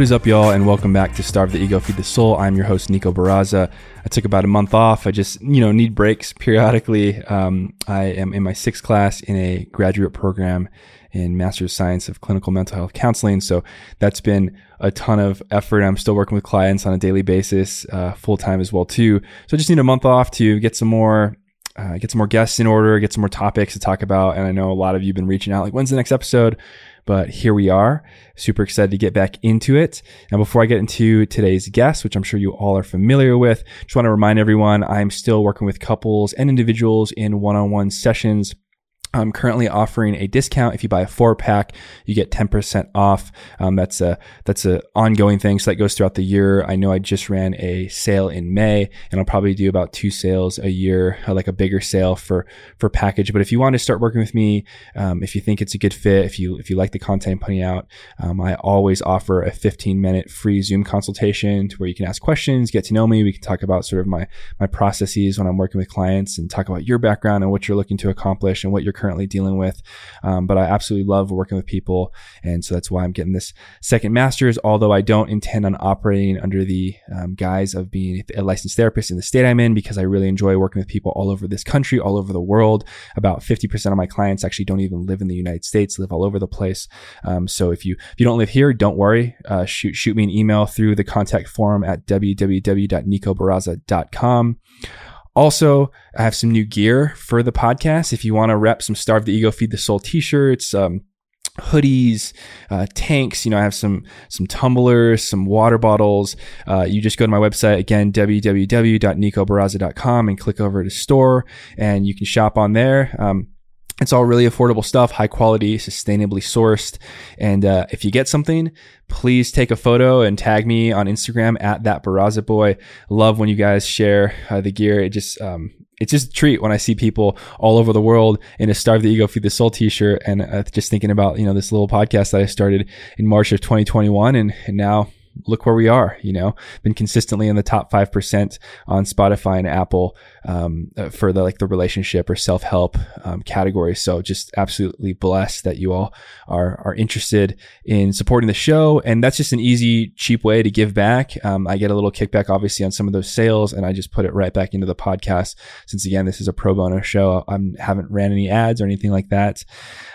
What is up, y'all, and welcome back to Starve the Ego, Feed the Soul. I'm your host, Nico Barraza. I took about a month off. I just, you know, need breaks periodically. Um, I am in my sixth class in a graduate program in Master's Science of Clinical Mental Health Counseling. So that's been a ton of effort. I'm still working with clients on a daily basis, uh, full time as well too. So I just need a month off to get some more uh, get some more guests in order, get some more topics to talk about. And I know a lot of you have been reaching out, like, when's the next episode? But here we are. Super excited to get back into it. And before I get into today's guest, which I'm sure you all are familiar with, just want to remind everyone I'm still working with couples and individuals in one on one sessions I'm currently offering a discount. If you buy a four pack, you get 10% off. Um, that's a, that's a ongoing thing. So that goes throughout the year. I know I just ran a sale in May and I'll probably do about two sales a year, uh, like a bigger sale for, for package. But if you want to start working with me, um, if you think it's a good fit, if you, if you like the content I'm putting out, um, I always offer a 15 minute free Zoom consultation to where you can ask questions, get to know me. We can talk about sort of my, my processes when I'm working with clients and talk about your background and what you're looking to accomplish and what you're currently dealing with. Um, but I absolutely love working with people. And so that's why I'm getting this second master's, although I don't intend on operating under the um, guise of being a licensed therapist in the state I'm in because I really enjoy working with people all over this country, all over the world. About 50% of my clients actually don't even live in the United States, live all over the place. Um, so if you, if you don't live here, don't worry. Uh, shoot, shoot me an email through the contact form at www.nicobarraza.com. Also, I have some new gear for the podcast. If you want to rep some Starve the Ego, Feed the Soul t-shirts, um, hoodies, uh, tanks. You know, I have some some tumblers, some water bottles. Uh, you just go to my website again, www.nicobarraza.com, and click over to store, and you can shop on there. Um, it's all really affordable stuff, high quality, sustainably sourced. And uh, if you get something, please take a photo and tag me on Instagram at that Barraza boy. Love when you guys share uh, the gear. It just um, it's just a treat when I see people all over the world in a Starve the Ego Feed the Soul t-shirt. And uh, just thinking about you know this little podcast that I started in March of 2021, and, and now look where we are, you know, been consistently in the top 5% on Spotify and Apple, um, uh, for the, like the relationship or self-help, um, category. So just absolutely blessed that you all are, are interested in supporting the show. And that's just an easy, cheap way to give back. Um, I get a little kickback obviously on some of those sales and I just put it right back into the podcast. Since again, this is a pro bono show. I haven't ran any ads or anything like that.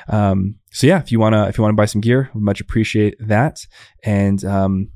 Um, so yeah, if you want to, if you want to buy some gear, we'd much appreciate that. And, um,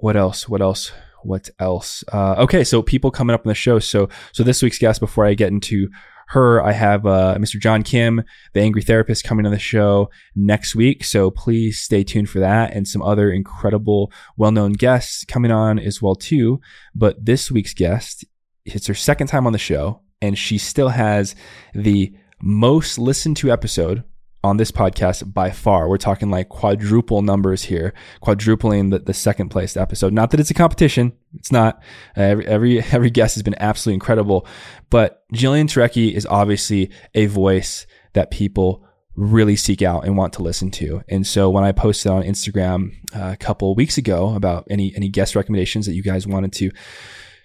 what else? What else? What else? Uh, okay, so people coming up on the show. So so this week's guest, before I get into her, I have uh, Mr. John Kim, the angry therapist, coming on the show next week. So please stay tuned for that and some other incredible, well-known guests coming on as well too. But this week's guest, it's her second time on the show, and she still has the most listened to episode on this podcast by far. We're talking like quadruple numbers here, quadrupling the, the second place episode. Not that it's a competition. It's not. Uh, every, every, every guest has been absolutely incredible, but Jillian Turecki is obviously a voice that people really seek out and want to listen to. And so when I posted on Instagram uh, a couple weeks ago about any, any guest recommendations that you guys wanted to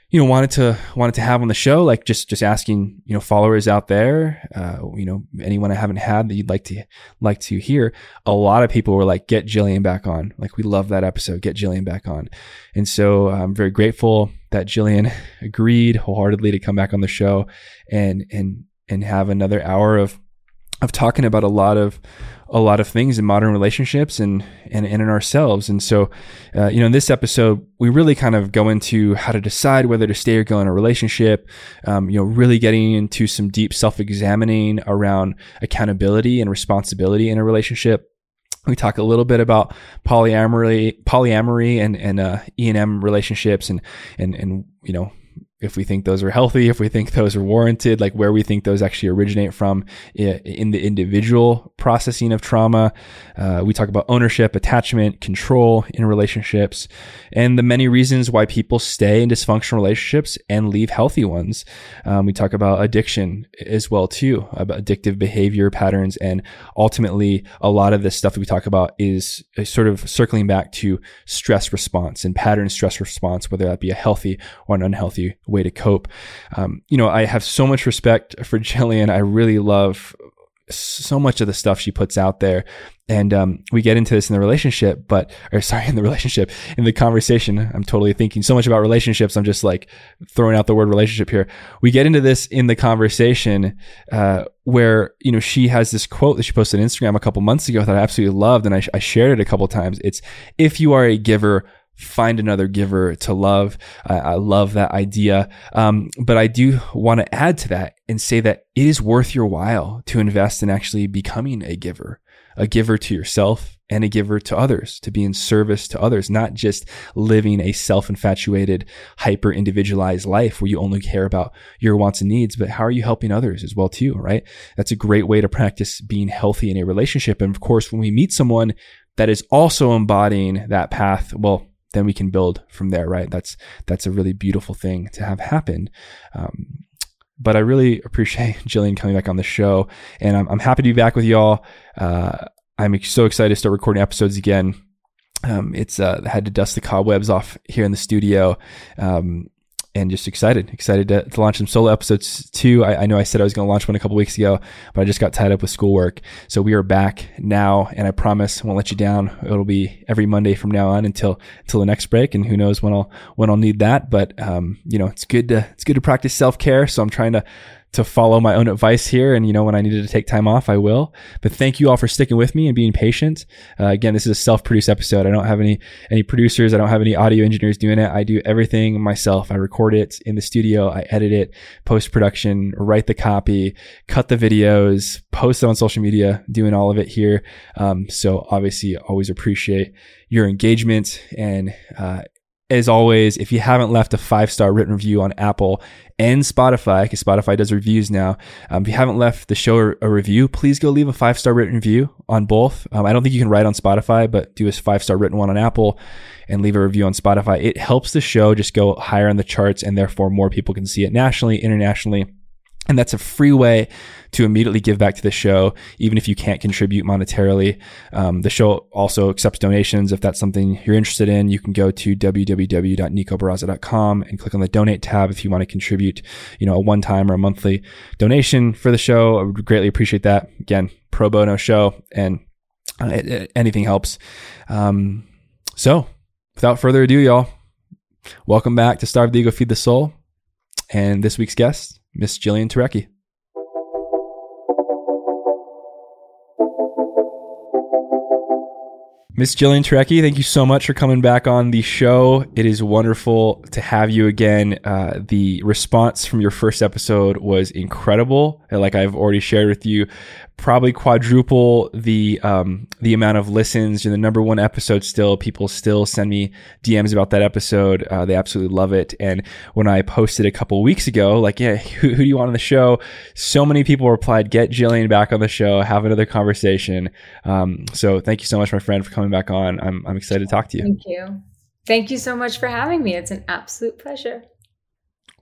you know wanted to wanted to have on the show like just just asking you know followers out there uh, you know anyone i haven't had that you'd like to like to hear. A lot of people were like get jillian back on. Like we love that episode get jillian back on. And so i'm very grateful that jillian agreed wholeheartedly to come back on the show and and and have another hour of of talking about a lot of a lot of things in modern relationships and and, and in ourselves. And so, uh, you know, in this episode, we really kind of go into how to decide whether to stay or go in a relationship. Um, you know, really getting into some deep self examining around accountability and responsibility in a relationship. We talk a little bit about polyamory, polyamory, and and uh, E and M relationships, and and and you know if we think those are healthy, if we think those are warranted, like where we think those actually originate from in the individual processing of trauma. Uh, we talk about ownership, attachment, control in relationships, and the many reasons why people stay in dysfunctional relationships and leave healthy ones. Um, we talk about addiction as well too, about addictive behavior patterns, and ultimately a lot of this stuff that we talk about is sort of circling back to stress response and pattern stress response, whether that be a healthy or an unhealthy way to cope. Um, you know, I have so much respect for Jillian. I really love so much of the stuff she puts out there. And um, we get into this in the relationship, but, or sorry, in the relationship, in the conversation. I'm totally thinking so much about relationships. I'm just like throwing out the word relationship here. We get into this in the conversation uh, where, you know, she has this quote that she posted on Instagram a couple months ago that I absolutely loved. And I, I shared it a couple times. It's, if you are a giver, find another giver to love. I, I love that idea. Um, but I do want to add to that and say that it is worth your while to invest in actually becoming a giver, a giver to yourself and a giver to others, to be in service to others, not just living a self infatuated, hyper individualized life where you only care about your wants and needs, but how are you helping others as well too, right? That's a great way to practice being healthy in a relationship. And of course, when we meet someone that is also embodying that path, well, then we can build from there, right? That's that's a really beautiful thing to have happen. Um, but I really appreciate Jillian coming back on the show, and I'm, I'm happy to be back with y'all. Uh, I'm so excited to start recording episodes again. Um, it's uh, had to dust the cobwebs off here in the studio. Um, and just excited, excited to, to launch some solo episodes too. I, I know I said I was going to launch one a couple weeks ago, but I just got tied up with schoolwork. So we are back now, and I promise I won't let you down. It'll be every Monday from now on until until the next break, and who knows when I'll when I'll need that. But um, you know, it's good to it's good to practice self care. So I'm trying to to follow my own advice here. And, you know, when I needed to take time off, I will. But thank you all for sticking with me and being patient. Uh, again, this is a self-produced episode. I don't have any, any producers. I don't have any audio engineers doing it. I do everything myself. I record it in the studio. I edit it, post production, write the copy, cut the videos, post it on social media, doing all of it here. Um, so obviously always appreciate your engagement and, uh, as always, if you haven't left a five star written review on Apple and Spotify, because Spotify does reviews now, um, if you haven't left the show a review, please go leave a five star written review on both. Um, I don't think you can write on Spotify, but do a five star written one on Apple and leave a review on Spotify. It helps the show just go higher on the charts and therefore more people can see it nationally, internationally. And that's a free way to immediately give back to the show, even if you can't contribute monetarily. Um, the show also accepts donations. If that's something you're interested in, you can go to www.nicobarraza.com and click on the donate tab if you want to contribute, you know, a one time or a monthly donation for the show. I would greatly appreciate that. Again, pro bono show and uh, it, it, anything helps. Um, so without further ado, y'all, welcome back to Starve the Ego, Feed the Soul. And this week's guest, Miss Jillian Turecki. Miss Jillian Turecki, thank you so much for coming back on the show. It is wonderful to have you again. Uh, the response from your first episode was incredible. and Like I've already shared with you, probably quadruple the um, the amount of listens. You're the number one episode still. People still send me DMs about that episode. Uh, they absolutely love it. And when I posted a couple weeks ago, like, yeah, who, who, do you want on the show? So many people replied, "Get Jillian back on the show. Have another conversation." Um, so thank you so much, my friend, for coming back on. I'm I'm excited to talk to you. Thank you. Thank you so much for having me. It's an absolute pleasure.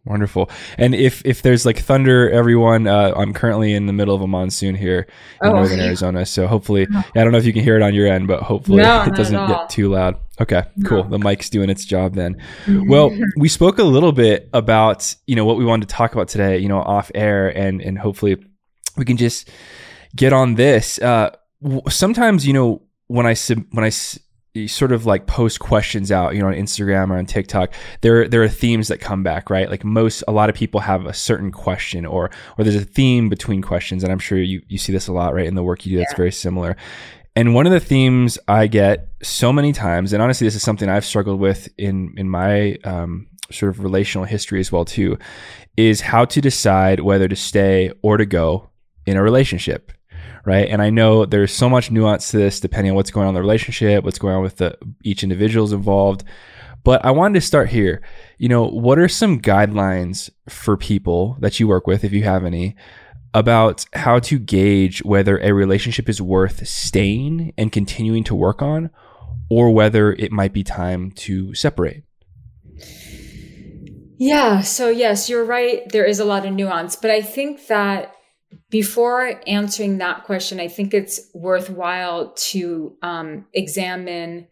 Wonderful. And if if there's like thunder, everyone, uh, I'm currently in the middle of a monsoon here in oh, northern Arizona. So hopefully, yeah, I don't know if you can hear it on your end, but hopefully no, it doesn't get too loud. Okay, no. cool. The mic's doing its job then. well, we spoke a little bit about you know what we wanted to talk about today, you know, off air, and and hopefully we can just get on this. Uh, sometimes you know when I when I sort of like post questions out, you know, on Instagram or on TikTok, there there are themes that come back, right? Like most, a lot of people have a certain question, or or there's a theme between questions, and I'm sure you you see this a lot, right, in the work you do. Yeah. That's very similar. And one of the themes I get so many times, and honestly, this is something I've struggled with in in my um, sort of relational history as well too, is how to decide whether to stay or to go in a relationship right? And I know there's so much nuance to this depending on what's going on in the relationship, what's going on with the each individual's involved. But I wanted to start here. You know, what are some guidelines for people that you work with, if you have any, about how to gauge whether a relationship is worth staying and continuing to work on, or whether it might be time to separate? Yeah, so yes, you're right. There is a lot of nuance, but I think that before answering that question, I think it's worthwhile to um, examine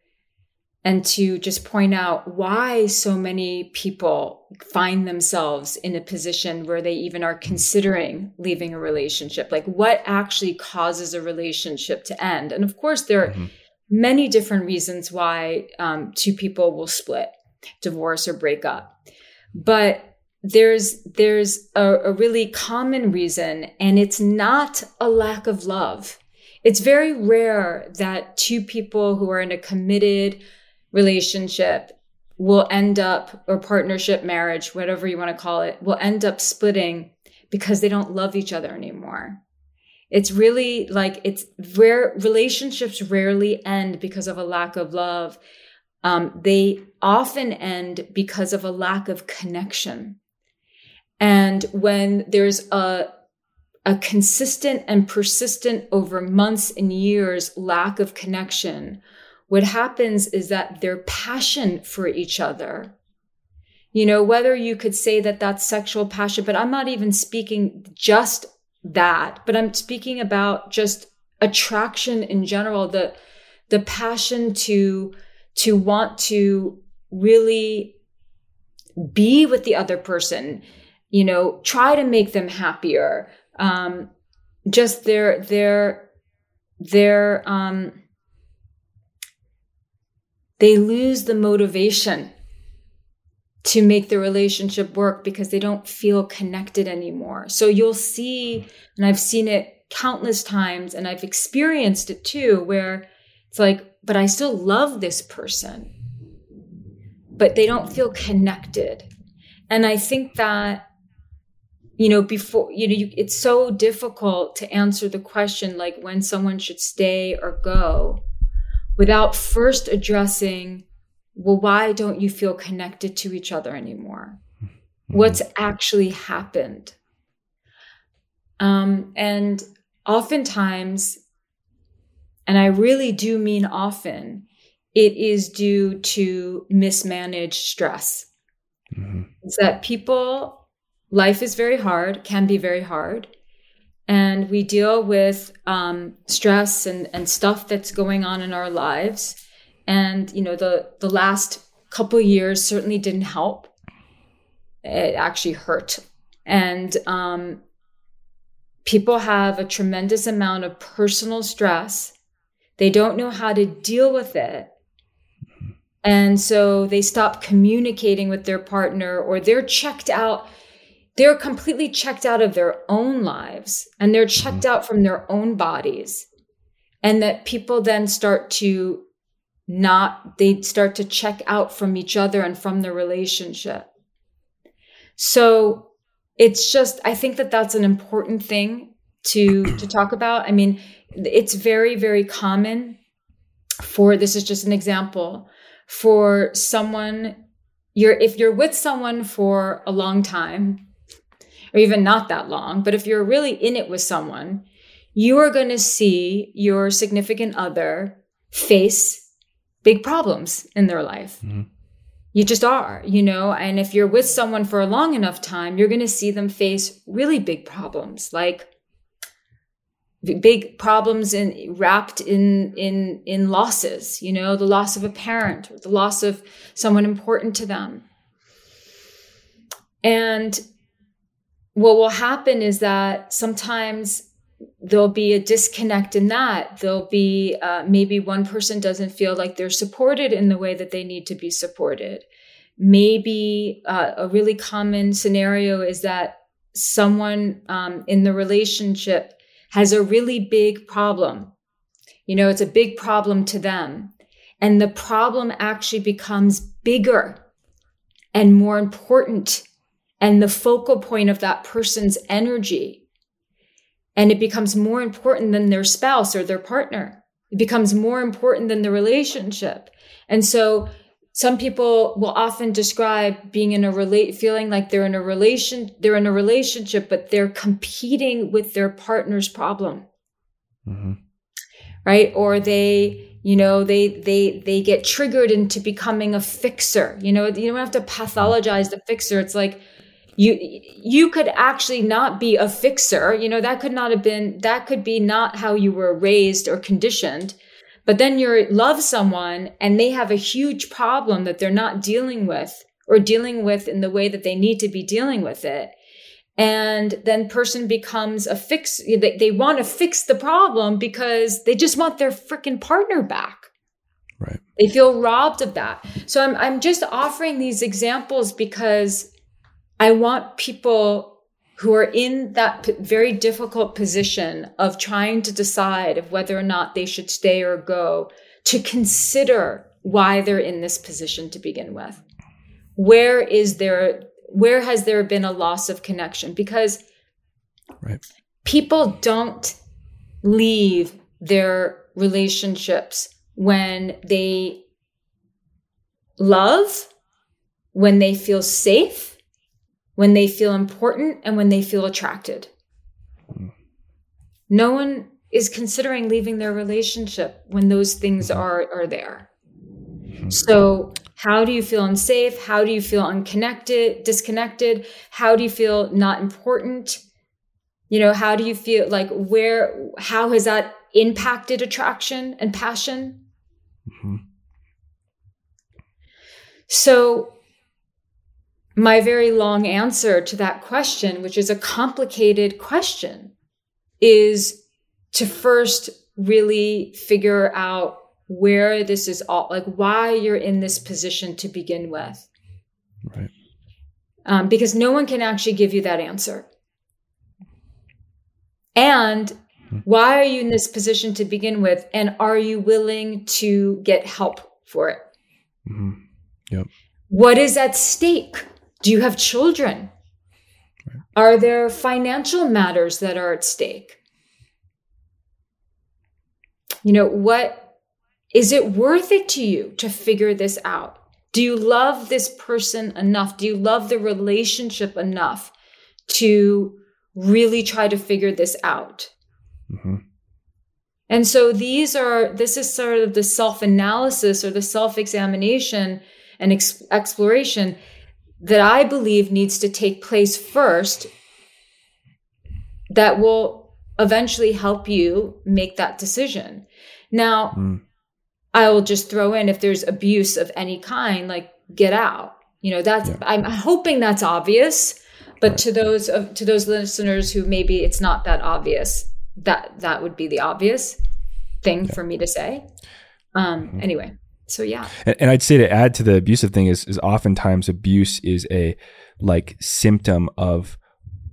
and to just point out why so many people find themselves in a position where they even are considering leaving a relationship. Like, what actually causes a relationship to end? And of course, there are mm-hmm. many different reasons why um, two people will split, divorce, or break up. But there's there's a, a really common reason, and it's not a lack of love. It's very rare that two people who are in a committed relationship will end up, or partnership, marriage, whatever you want to call it, will end up splitting because they don't love each other anymore. It's really like it's rare, relationships rarely end because of a lack of love. Um, they often end because of a lack of connection. And when there's a a consistent and persistent over months and years lack of connection, what happens is that their passion for each other, you know, whether you could say that that's sexual passion, but I'm not even speaking just that, but I'm speaking about just attraction in general, the, the passion to, to want to really be with the other person, you know, try to make them happier. Um, just their, their, their, um, they lose the motivation to make the relationship work because they don't feel connected anymore. So you'll see, and I've seen it countless times and I've experienced it too, where it's like, but I still love this person, but they don't feel connected. And I think that, you know, before, you know, you, it's so difficult to answer the question like when someone should stay or go without first addressing, well, why don't you feel connected to each other anymore? Mm-hmm. What's actually happened? Um, and oftentimes, and I really do mean often, it is due to mismanaged stress. Mm-hmm. It's that people, life is very hard, can be very hard. And we deal with um, stress and, and stuff that's going on in our lives. And you know the the last couple years certainly didn't help. It actually hurt. And um, people have a tremendous amount of personal stress. They don't know how to deal with it. And so they stop communicating with their partner or they're checked out they're completely checked out of their own lives and they're checked mm-hmm. out from their own bodies. And that people then start to not, they start to check out from each other and from the relationship. So it's just, I think that that's an important thing to, to talk about. I mean, it's very, very common for, this is just an example, for someone, you're, if you're with someone for a long time, or even not that long, but if you're really in it with someone, you are going to see your significant other face big problems in their life. Mm-hmm. You just are, you know, and if you're with someone for a long enough time, you're going to see them face really big problems like big problems in wrapped in in in losses you know the loss of a parent the loss of someone important to them and what will happen is that sometimes there'll be a disconnect in that. There'll be uh, maybe one person doesn't feel like they're supported in the way that they need to be supported. Maybe uh, a really common scenario is that someone um, in the relationship has a really big problem. You know, it's a big problem to them. And the problem actually becomes bigger and more important and the focal point of that person's energy. And it becomes more important than their spouse or their partner. It becomes more important than the relationship. And so some people will often describe being in a relate feeling like they're in a relation they're in a relationship but they're competing with their partner's problem mm-hmm. right or they you know they they they get triggered into becoming a fixer you know you don't have to pathologize the fixer it's like you you could actually not be a fixer you know that could not have been that could be not how you were raised or conditioned But then you love someone and they have a huge problem that they're not dealing with or dealing with in the way that they need to be dealing with it. And then person becomes a fix. They, they want to fix the problem because they just want their freaking partner back. Right. They feel robbed of that. So I'm, I'm just offering these examples because I want people who are in that p- very difficult position of trying to decide of whether or not they should stay or go to consider why they're in this position to begin with. Where is there, where has there been a loss of connection? Because right. people don't leave their relationships when they love, when they feel safe, when they feel important and when they feel attracted. No one is considering leaving their relationship when those things are are there. So, how do you feel unsafe? How do you feel unconnected, disconnected? How do you feel not important? You know, how do you feel like where how has that impacted attraction and passion? Mm-hmm. So, my very long answer to that question, which is a complicated question, is to first really figure out where this is all like why you're in this position to begin with. Right. Um, because no one can actually give you that answer. And hmm. why are you in this position to begin with? And are you willing to get help for it? Mm-hmm. Yep. What is at stake? Do you have children? Are there financial matters that are at stake? You know, what is it worth it to you to figure this out? Do you love this person enough? Do you love the relationship enough to really try to figure this out? Mm-hmm. And so these are, this is sort of the self analysis or the self examination and ex- exploration that I believe needs to take place first that will eventually help you make that decision. Now, mm. I will just throw in if there's abuse of any kind, like get out. You know, that's yeah. I'm hoping that's obvious, but right. to those of to those listeners who maybe it's not that obvious, that that would be the obvious thing yeah. for me to say. Um mm-hmm. anyway so yeah. And, and, i'd say to add to the abusive thing is, is oftentimes abuse is a like symptom of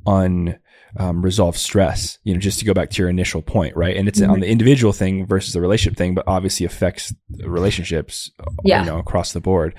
unresolved um, stress you know just to go back to your initial point right? And it's mm-hmm. on the individual thing versus the relationship thing but obviously affects relationships yeah. you know across the board.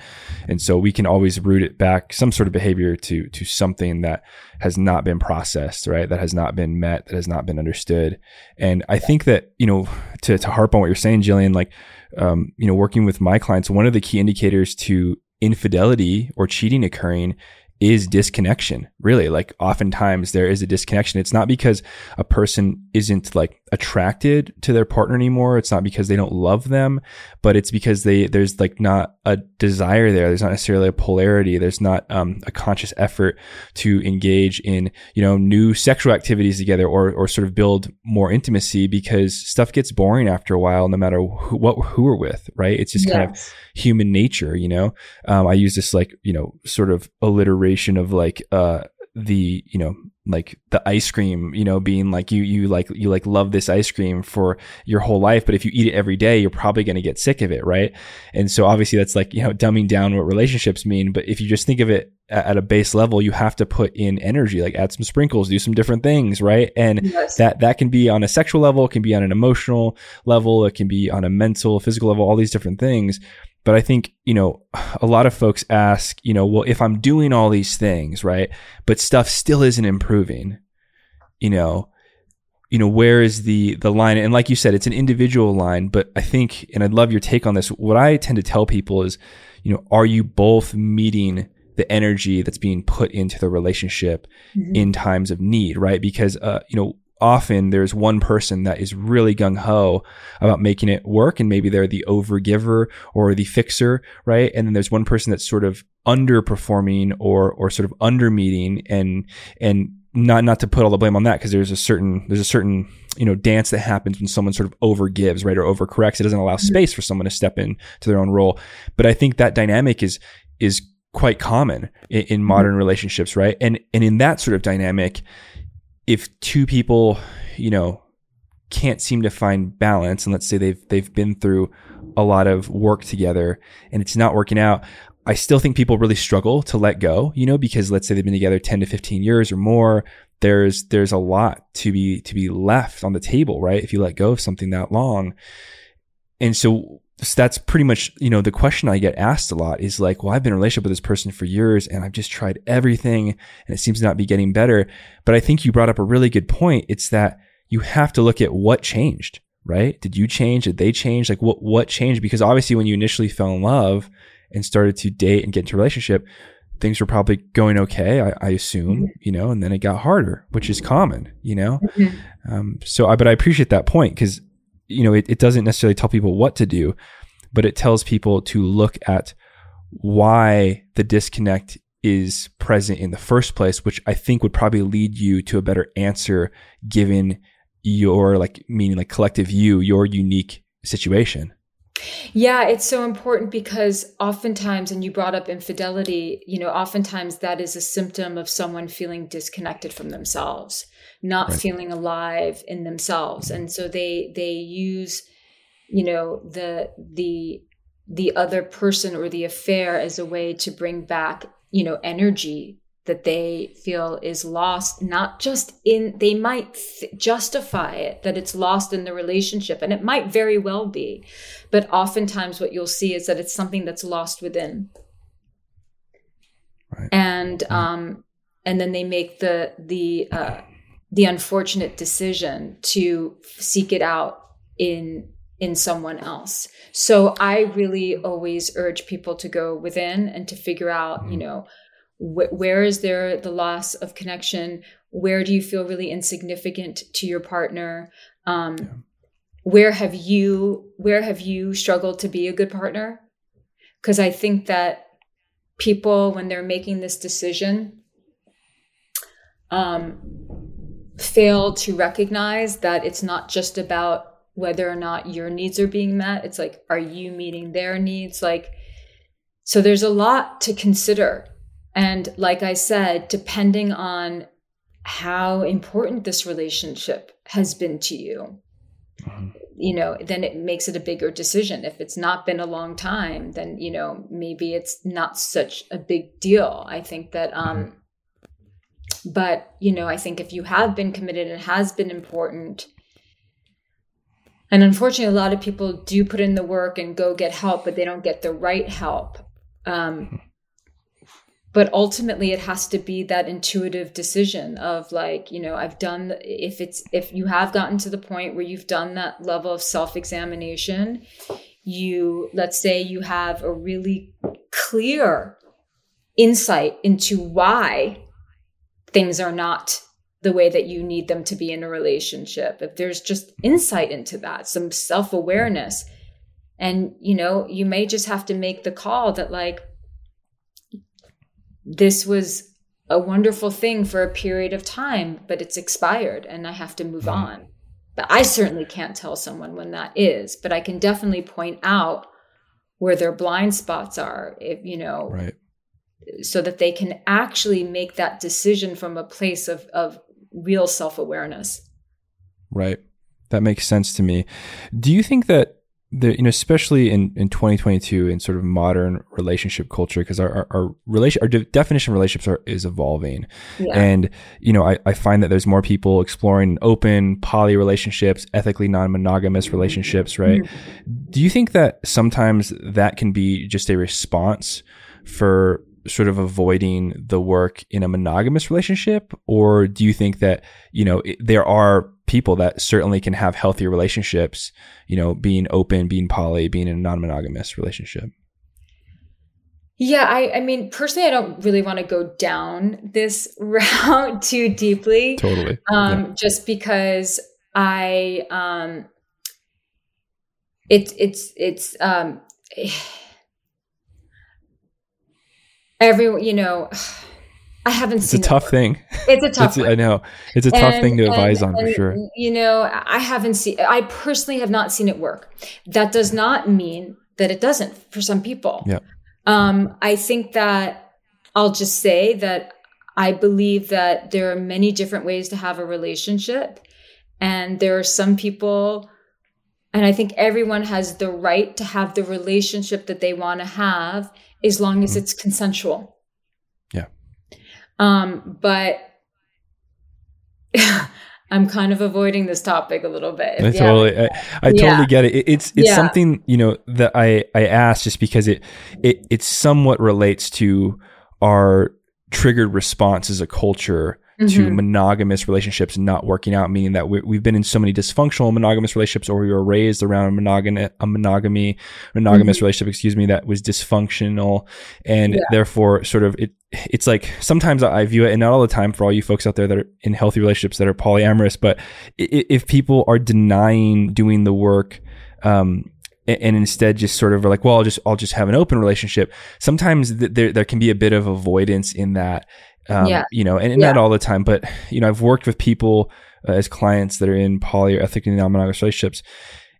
And so we can always root it back some sort of behavior to to something that has not been processed right? That has not been met that has not been understood. And i think that you know to, to harp on what you're saying jillian like um, you know, working with my clients, one of the key indicators to infidelity or cheating occurring is disconnection. Really, like oftentimes there is a disconnection. It's not because a person isn't like attracted to their partner anymore. It's not because they don't love them, but it's because they there's like not a desire there. There's not necessarily a polarity. There's not um, a conscious effort to engage in you know new sexual activities together or or sort of build more intimacy because stuff gets boring after a while, no matter who, what who we're with. Right? It's just yes. kind of human nature. You know, um, I use this like you know sort of alliteration of like uh the you know like the ice cream you know being like you you like you like love this ice cream for your whole life but if you eat it every day you're probably going to get sick of it right? And so obviously that's like you know dumbing down what relationships mean but if you just think of it at a base level you have to put in energy like add some sprinkles do some different things right? And yes. that that can be on a sexual level it can be on an emotional level it can be on a mental physical level all these different things but I think, you know, a lot of folks ask, you know, well, if I'm doing all these things, right, but stuff still isn't improving, you know, you know, where is the the line? And like you said, it's an individual line, but I think, and I'd love your take on this. What I tend to tell people is, you know, are you both meeting the energy that's being put into the relationship mm-hmm. in times of need, right? Because, uh, you know, often there's one person that is really gung ho about making it work. And maybe they're the overgiver or the fixer, right? And then there's one person that's sort of underperforming or, or sort of under meeting and, and not not to put all the blame on that because there's a certain there's a certain you know dance that happens when someone sort of overgives right or overcorrects it doesn't allow mm-hmm. space for someone to step in to their own role but i think that dynamic is is quite common in, in modern mm-hmm. relationships right and and in that sort of dynamic if two people you know can't seem to find balance and let's say they've they've been through a lot of work together and it's not working out I still think people really struggle to let go, you know, because let's say they've been together 10 to 15 years or more. There's, there's a lot to be, to be left on the table, right? If you let go of something that long. And so, so that's pretty much, you know, the question I get asked a lot is like, well, I've been in a relationship with this person for years and I've just tried everything and it seems to not be getting better. But I think you brought up a really good point. It's that you have to look at what changed, right? Did you change? Did they change? Like what, what changed? Because obviously when you initially fell in love, and started to date and get into a relationship, things were probably going okay, I, I assume, mm-hmm. you know, and then it got harder, which is common, you know. Mm-hmm. Um, so, I, but I appreciate that point because, you know, it, it doesn't necessarily tell people what to do, but it tells people to look at why the disconnect is present in the first place, which I think would probably lead you to a better answer given your like meaning like collective you, your unique situation. Yeah, it's so important because oftentimes, and you brought up infidelity, you know, oftentimes that is a symptom of someone feeling disconnected from themselves, not right. feeling alive in themselves. And so they they use, you know, the the the other person or the affair as a way to bring back, you know, energy that they feel is lost not just in they might justify it that it's lost in the relationship and it might very well be but oftentimes what you'll see is that it's something that's lost within right. and mm-hmm. um and then they make the the uh the unfortunate decision to seek it out in in someone else. So I really always urge people to go within and to figure out, you mm-hmm. know, Wh- where is there the loss of connection? Where do you feel really insignificant to your partner? Um, yeah. Where have you where have you struggled to be a good partner? Because I think that people, when they're making this decision, um, fail to recognize that it's not just about whether or not your needs are being met. It's like, are you meeting their needs? Like, so there's a lot to consider and like I said, depending on how important this relationship has been to you, mm-hmm. you know, then it makes it a bigger decision. If it's not been a long time, then, you know, maybe it's not such a big deal. I think that, um, mm-hmm. But, you know, I think if you have been committed and has been important, and unfortunately, a lot of people do put in the work and go get help, but they don't get the right help. Um, but ultimately it has to be that intuitive decision of like you know i've done if it's if you have gotten to the point where you've done that level of self-examination you let's say you have a really clear insight into why things are not the way that you need them to be in a relationship if there's just insight into that some self-awareness and you know you may just have to make the call that like this was a wonderful thing for a period of time, but it's expired and I have to move mm. on. But I certainly can't tell someone when that is, but I can definitely point out where their blind spots are, if you know, right. So that they can actually make that decision from a place of, of real self awareness. Right. That makes sense to me. Do you think that the you know especially in in 2022 in sort of modern relationship culture because our, our, our relation our de- definition of relationships are, is evolving yeah. and you know I, I find that there's more people exploring open poly relationships ethically non-monogamous relationships right mm-hmm. do you think that sometimes that can be just a response for sort of avoiding the work in a monogamous relationship? Or do you think that you know it, there are people that certainly can have healthier relationships you know being open being poly being in a non-monogamous relationship? Yeah i i mean personally i don't really want to go down this route too deeply. Totally um yeah. just because i um it, it's it's um every you know I haven't it's a tough it thing. It's a tough. It's, I know it's a tough And- thing to advise and- on for and, sure. You know, I haven't seen. I personally have not seen it work. That does not mean that it doesn't for some people. Yeah. Um, I think that I'll just say that I believe that there are many different ways to have a relationship, and there are some people. And I think everyone has the right to have the relationship that they want to have as long as Mhm. it's consensual. Yeah. Um, but I'm kind of avoiding this topic a little bit. I Yeah. totally, I, I Yeah. totally get it. It- It's it's Yeah. something you know that I I asked just because it it it somewhat relates to our triggered response as a culture to Mhm. monogamous relationships not working out, meaning that we, we've been in so many dysfunctional monogamous relationships, or we were raised around a monogamy, a monogamy, monogamous Mhm. relationship, excuse me, that was dysfunctional, and Yeah. therefore, sort of, it. It's like sometimes I view it, and not all the time for all you folks out there that are in healthy relationships that are polyamorous, but if people are denying doing the work, um, and instead just sort of are like, well, I'll just I'll just have an open relationship. Sometimes th- there there can be a bit of avoidance in that, um, Yeah. you know, and, and not all the time, but you know, I've worked with people uh, as clients that are in poly or ethically non-monogamous relationships,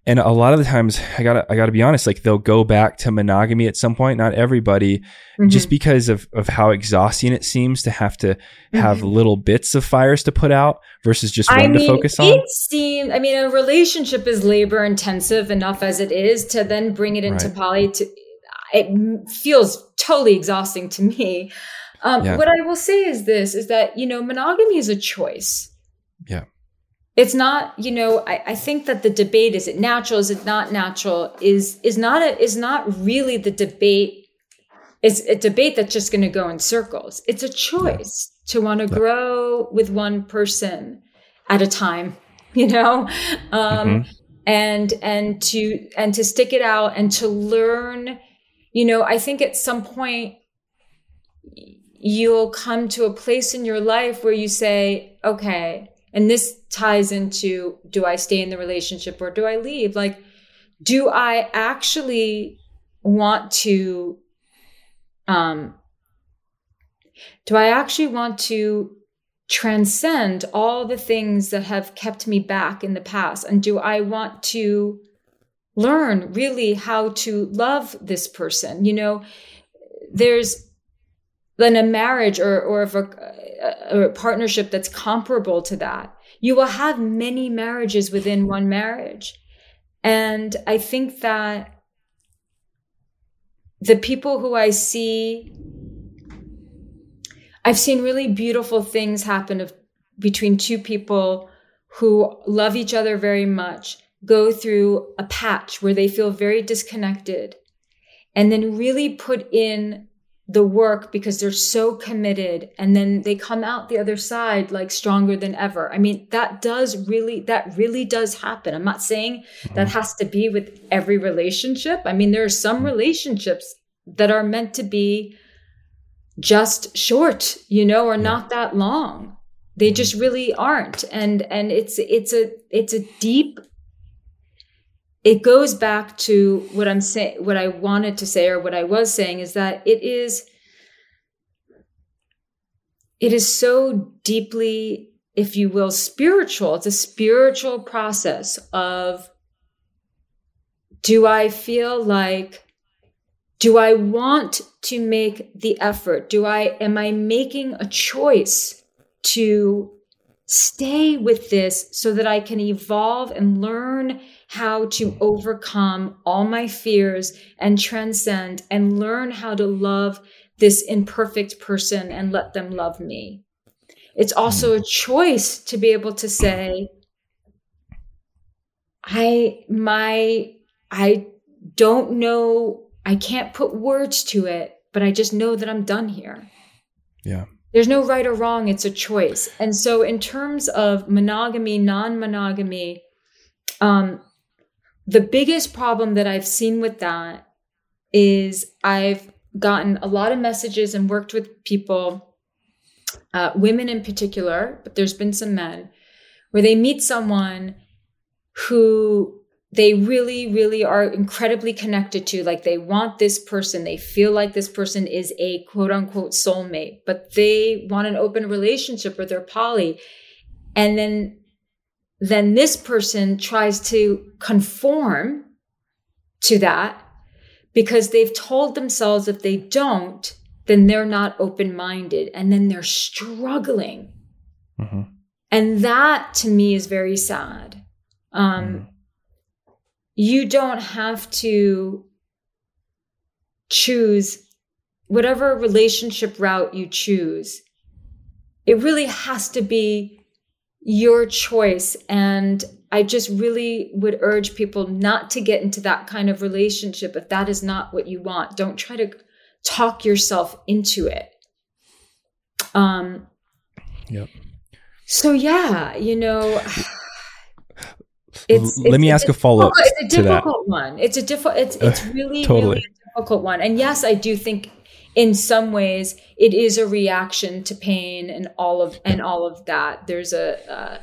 and a lot of the times I gotta I gotta be honest, like they'll go back to monogamy at some point. Not everybody, Mhm. just because of of how exhausting it seems to have to have Mhm. little bits of fires to put out versus just I one mean, to focus on. it seems. I mean, a relationship is labor intensive enough as it is. To then bring it into Right. poly, to it feels totally exhausting to me. Um, Yeah. What I will say is this: is that you know, monogamy is a choice. Yeah. It's not, you know, I, I think that the debate is it natural, is it not natural, is is not a, is not really the debate. It's a debate that's just going to go in circles. It's a choice to want to Yeah. grow with one person at a time, you know, um, Mhm. and and to and to stick it out and to learn. You know, I think at some point you'll come to a place in your life where you say, okay, and this ties into do I stay in the relationship or do I leave? Like, do I actually want to, um, do I actually want to transcend all the things that have kept me back in the past? And do I want to learn really how to love this person? You know, there's then a marriage or or of a, a, a partnership that's comparable to that. You will have many marriages within one marriage, and I think that the people who I see, I've seen really beautiful things happen of between two people who love each other very much, go through a patch where they feel very disconnected, and then really put in the work because they're so committed and then they come out the other side like stronger than ever. I mean, that does really that really does happen. I'm not saying that mm-hmm. has to be with every relationship. I mean, there are some mm-hmm. relationships that are meant to be just short, you know, or not that long. They mm-hmm. just really aren't. And and it's it's a it's a deep it goes back to what I'm saying, what I wanted to say, or what I was saying is that it is, it is so deeply, if you will, spiritual. It's a spiritual process of do I feel like, do I want to make the effort? Do I, am I making a choice to stay with this so that I can evolve and learn how to overcome all my fears and transcend and learn how to love this imperfect person and let them love me. It's also a choice to be able to say, I, my, I don't know, I can't put words to it, but I just know that I'm done here. Yeah. There's no right or wrong, it's a choice. And so, in terms of monogamy, non monogamy, um, the biggest problem that I've seen with that is I've gotten a lot of messages and worked with people, uh, women in particular, but there's been some men, where they meet someone who they really, really are incredibly connected to. Like they want this person, they feel like this person is a quote unquote soulmate, but they want an open relationship with their poly. And then then this person tries to conform to that because they've told themselves if they don't, then they're not open minded and then they're struggling. Mm-hmm. And that to me is very sad. Um, mm You don't have to choose whatever relationship route you choose. It really has to be your choice. And I just really would urge people not to get into that kind of relationship if that is not what you want. Don't try to talk yourself into it. Um, yep. So yeah, you know, it's, let it's, me ask a follow up. It's a difficult one. It's a difficult. It's it's really totally. really difficult one. And yes, I do think in some ways it is a reaction to pain and all of and all of that. There's a uh,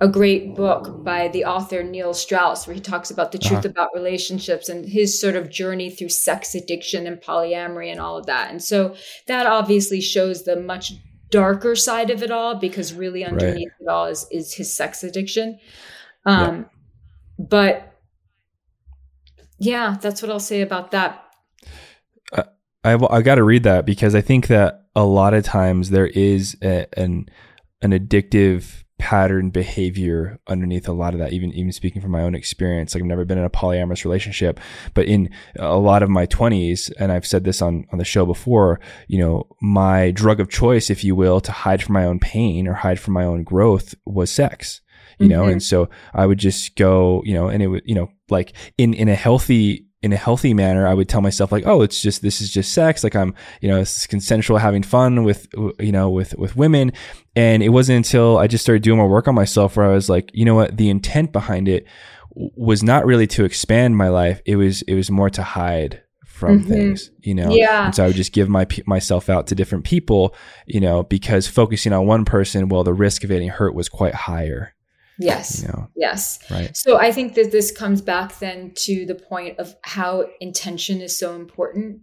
a great book by the author Neil Strauss where he talks about the truth uh-huh. about relationships and his sort of journey through sex addiction and polyamory and all of that. And so that obviously shows the much darker side of it all because really underneath right. it all is is his sex addiction. Um yeah. but yeah, that's what I'll say about that. I I got to read that because I think that a lot of times there is a, an an addictive pattern behavior underneath a lot of that even even speaking from my own experience like i've never been in a polyamorous relationship but in a lot of my 20s and i've said this on on the show before you know my drug of choice if you will to hide from my own pain or hide from my own growth was sex you know mm-hmm. and so i would just go you know and it would you know like in in a healthy in a healthy manner, I would tell myself like, oh, it's just, this is just sex. Like I'm, you know, it's consensual having fun with, you know, with, with women. And it wasn't until I just started doing more work on myself where I was like, you know what, the intent behind it was not really to expand my life. It was, it was more to hide from mm-hmm. things, you know? Yeah. And so I would just give my, myself out to different people, you know, because focusing on one person, well, the risk of getting hurt was quite higher. Yes. You know, yes. Right. So I think that this comes back then to the point of how intention is so important.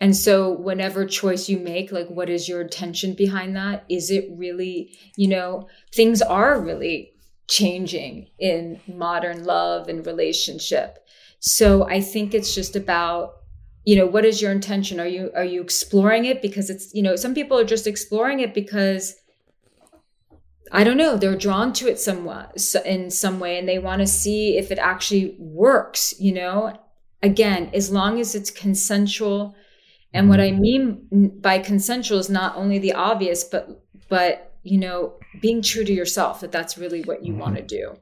And so whenever choice you make, like what is your intention behind that? Is it really, you know, things are really changing in modern love and relationship. So I think it's just about you know what is your intention are you are you exploring it because it's you know some people are just exploring it because I don't know, they're drawn to it somewhat in some way and they want to see if it actually works, you know? Again, as long as it's consensual. And what I mm-hmm. mean by consensual is not only the obvious, but but you know, being true to yourself that that's really what you mm-hmm. want to do.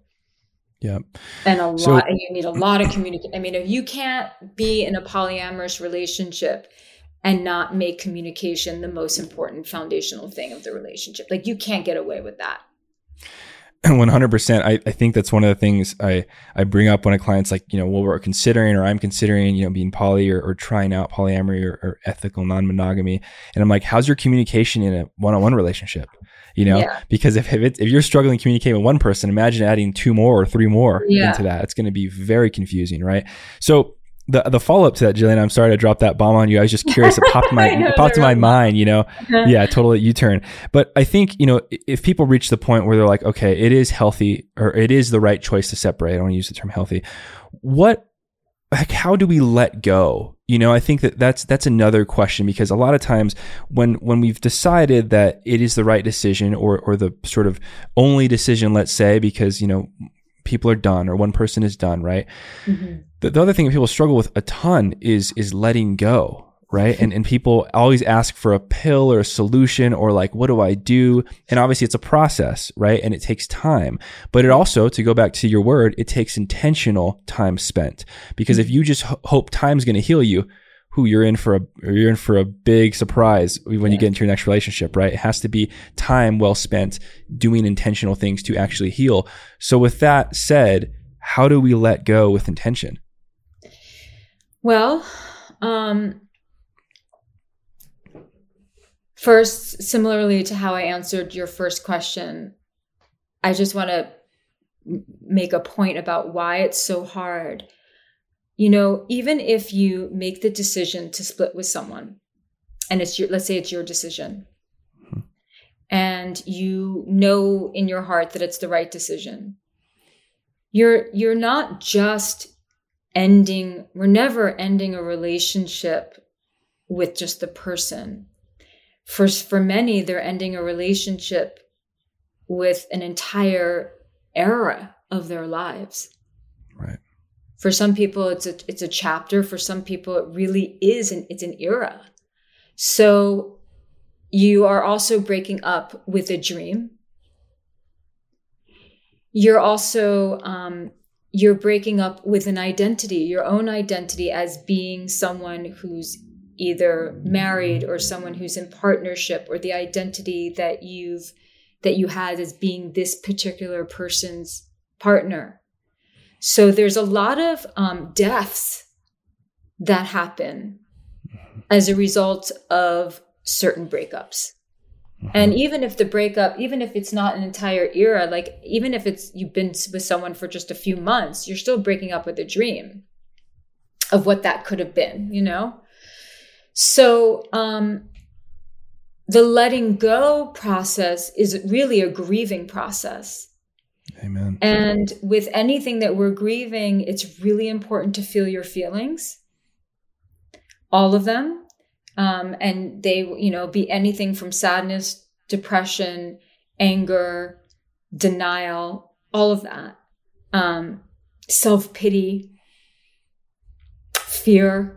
Yeah. And a so, lot and you need a lot of communication. I mean, if you can't be in a polyamorous relationship and not make communication the most important foundational thing of the relationship. Like you can't get away with that. 100%. I, I think that's one of the things I, I bring up when a client's like, you know, well, we're considering or I'm considering, you know, being poly or, or trying out polyamory or, or ethical non monogamy. And I'm like, how's your communication in a one on one relationship? You know, yeah. because if, if, if you're struggling to communicate with one person, imagine adding two more or three more yeah. into that. It's going to be very confusing, right? So the the follow up to that, Jillian, I'm sorry to drop that bomb on you. I was just curious. It popped my know, it popped in my mind, you know. Uh-huh. Yeah, totally U turn. But I think you know if people reach the point where they're like, okay, it is healthy or it is the right choice to separate. I don't want to use the term healthy. What like how do we let go you know i think that that's that's another question because a lot of times when when we've decided that it is the right decision or or the sort of only decision let's say because you know people are done or one person is done, right? Mm-hmm. The, the other thing that people struggle with a ton is is letting go, right? and and people always ask for a pill or a solution or like, what do I do? And obviously it's a process, right? And it takes time. But it also, to go back to your word, it takes intentional time spent. Because if you just hope time's going to heal you, who you're in for a you're in for a big surprise when yeah. you get into your next relationship, right? It has to be time well spent doing intentional things to actually heal. So with that said, how do we let go with intention? Well, um first similarly to how I answered your first question, I just want to make a point about why it's so hard. You know, even if you make the decision to split with someone, and it's your, let's say it's your decision, and you know in your heart that it's the right decision, you're you're not just ending. We're never ending a relationship with just the person. For for many, they're ending a relationship with an entire era of their lives. Right. For some people, it's a it's a chapter. For some people, it really is an it's an era. So you are also breaking up with a dream. You're also um, you're breaking up with an identity, your own identity as being someone who's either married or someone who's in partnership, or the identity that you've that you had as being this particular person's partner. So there's a lot of um, deaths that happen as a result of certain breakups. Mm-hmm. And even if the breakup, even if it's not an entire era, like even if it's you've been with someone for just a few months, you're still breaking up with a dream of what that could have been, you know? So um the letting go process is really a grieving process. Amen. And with anything that we're grieving, it's really important to feel your feelings, all of them. Um, and they, you know, be anything from sadness, depression, anger, denial, all of that, um, self pity, fear,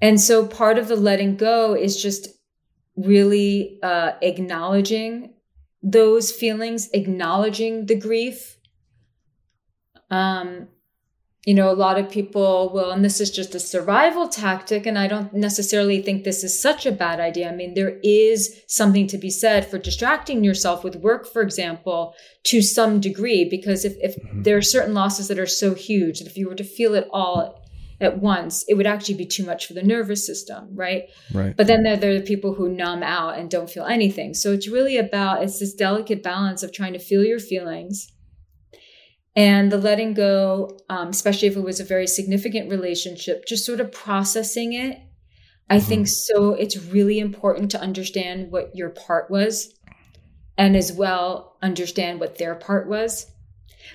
and so part of the letting go is just really uh, acknowledging those feelings, acknowledging the grief. Um, you know, a lot of people will, and this is just a survival tactic, and I don't necessarily think this is such a bad idea. I mean, there is something to be said for distracting yourself with work, for example, to some degree, because if, if mm-hmm. there are certain losses that are so huge that if you were to feel it all at once, it would actually be too much for the nervous system, right? Right. But then there, there are the people who numb out and don't feel anything. So it's really about it's this delicate balance of trying to feel your feelings and the letting go, um, especially if it was a very significant relationship, just sort of processing it. I mm-hmm. think so. It's really important to understand what your part was and as well understand what their part was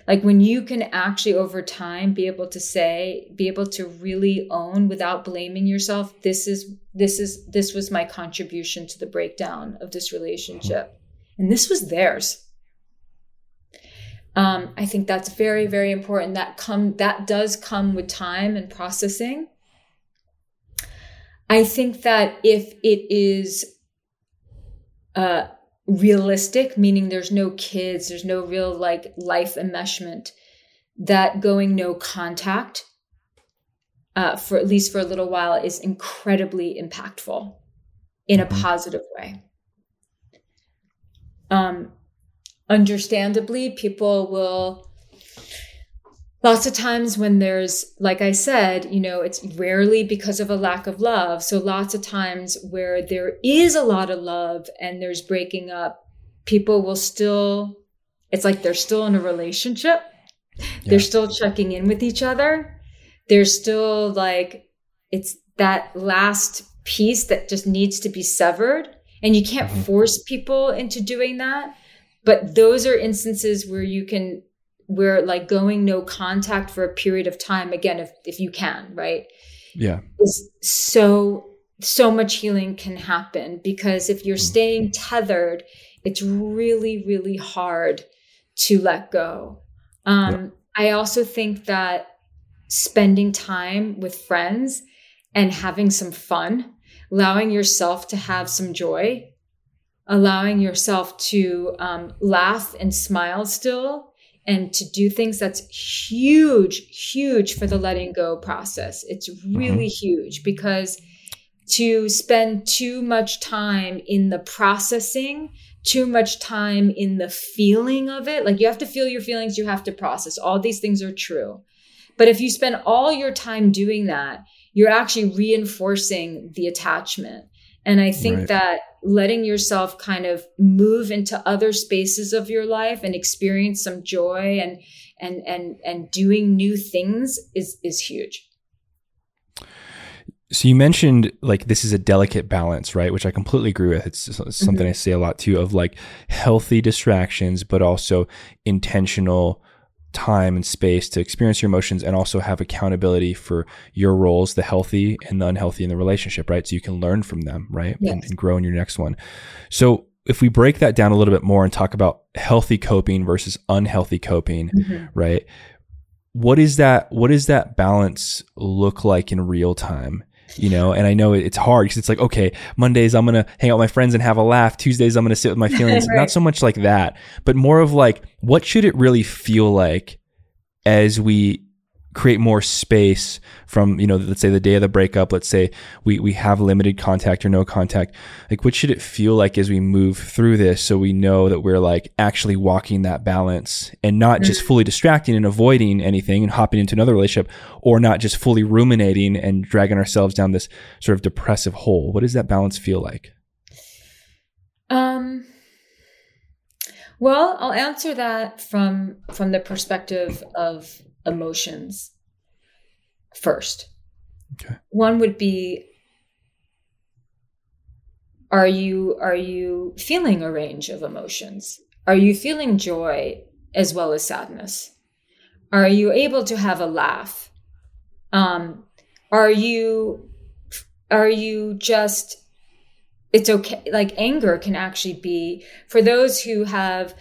like when you can actually over time be able to say be able to really own without blaming yourself this is this is this was my contribution to the breakdown of this relationship and this was theirs um, i think that's very very important that come that does come with time and processing i think that if it is uh, realistic, meaning there's no kids, there's no real like life enmeshment, that going no contact uh, for at least for a little while is incredibly impactful in a mm-hmm. positive way. Um, understandably, people will lots of times when there's like i said you know it's rarely because of a lack of love. So lots of times where there is a lot of love and there's breaking up people will still it's like they're still in a relationship. Yeah. they're still checking in with each other. They're still like it's that last piece that just needs to be severed. And you can't mm-hmm. force people into doing that but those are instances where you can we're like going no contact for a period of time again if if you can right yeah is so so much healing can happen because if you're mm. staying tethered it's really really hard to let go um yeah. i also think that spending time with friends and having some fun allowing yourself to have some joy allowing yourself to um, laugh and smile still and to do things that's huge huge for the letting go process. It's really mm-hmm. huge because to spend too much time in the processing too much time in the feeling of it like you have to feel your feelings you have to process. All these things are true. But if you spend all your time doing that you're actually reinforcing the attachment And I think right. that letting yourself kind of move into other spaces of your life and experience some joy and and and and doing new things is is huge. So you mentioned like this is a delicate balance, right? Which I completely agree with. It's, something mm-hmm. I say a lot too of like healthy distractions, but also intentional time and space to experience your emotions and also have accountability for your roles, the healthy and the unhealthy in the relationship, right? So you can learn from them, right? Yes. And, and grow in your next one. So if we break that down a little bit more and talk about healthy coping versus unhealthy coping, mm-hmm. right? What is that? What does that balance look like in real time? You know and i know it's hard because it's like okay mondays i'm gonna hang out with my friends and have a laugh tuesdays i'm gonna sit with my feelings right. not so much like that but more of like what should it really feel like as we create more space from you know let's say the day of the breakup let's say we we have limited contact or no contact like what should it feel like as we move through this so we know that we're like actually walking that balance and not just mm. fully distracting and avoiding anything and hopping into another relationship or not just fully ruminating and dragging ourselves down this sort of depressive hole what does that balance feel like um well i'll answer that from from the perspective of emotions first. Okay. One would be are you are you feeling a range of emotions? Are you feeling joy as well as sadness? Are you able to have a laugh? Um, are you are you just it's okay like anger can actually be for those who have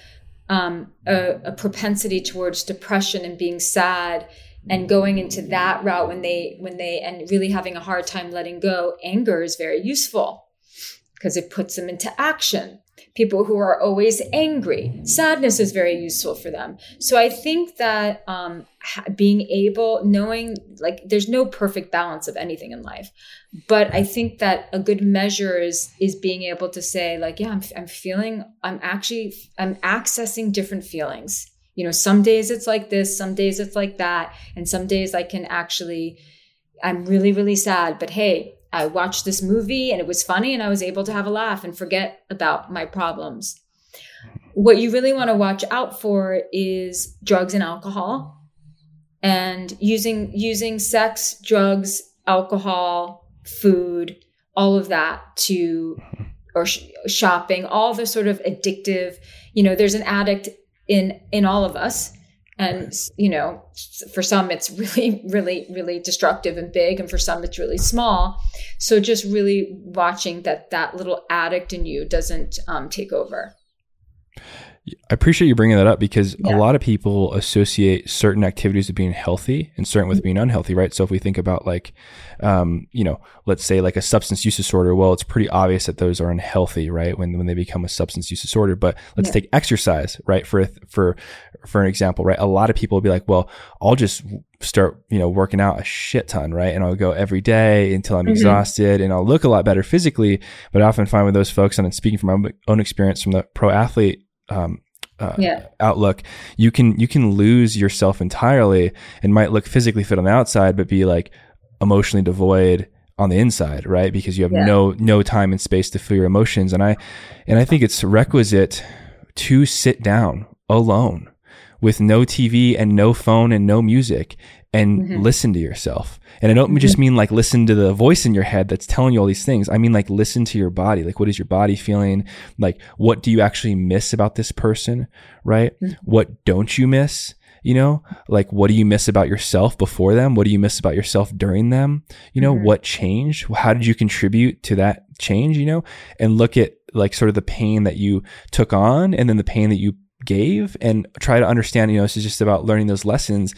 um, a, a propensity towards depression and being sad and going into that route when they when they and really having a hard time letting go anger is very useful because it puts them into action people who are always angry. Sadness is very useful for them. So I think that um, being able, knowing like there's no perfect balance of anything in life, but I think that a good measure is is being able to say like, yeah, I'm, I'm feeling, I'm actually, I'm accessing different feelings. You know, some days it's like this, some days it's like that, and some days I can actually. I'm really, really sad, but hey, I watched this movie and it was funny and I was able to have a laugh and forget about my problems. What you really want to watch out for is drugs and alcohol and using using sex, drugs, alcohol, food, all of that to or sh- shopping, all the sort of addictive, you know, there's an addict in in all of us and you know for some it's really really really destructive and big and for some it's really small. So just really watching that that little addict in you doesn't um, take over I appreciate you bringing that up because yeah. a lot of people associate certain activities with being healthy and certain with being unhealthy, right? So if we think about like, um, you know, let's say like a substance use disorder, well, it's pretty obvious that those are unhealthy, right? When when they become a substance use disorder. But let's yeah. take exercise, right? For for for an example, right? A lot of people will be like, well, I'll just start, you know, working out a shit ton, right? And I'll go every day until I'm mm-hmm. exhausted and I'll look a lot better physically. But I often find with those folks, and I'm speaking from my own experience from the pro athlete um, uh, yeah. outlook, you can you can lose yourself entirely and might look physically fit on the outside, but be like emotionally devoid on the inside, right? Because you have yeah. no no time and space to feel your emotions. And I and I think it's requisite to sit down alone with no TV and no phone and no music and mm-hmm. listen to yourself. And I don't mm-hmm. just mean like listen to the voice in your head that's telling you all these things. I mean like listen to your body. Like what is your body feeling? Like what do you actually miss about this person? Right? Mm-hmm. What don't you miss? You know, like what do you miss about yourself before them? What do you miss about yourself during them? You know, mm-hmm. what changed? How did you contribute to that change? You know, and look at like sort of the pain that you took on and then the pain that you gave and try to understand, you know, this is just about learning those lessons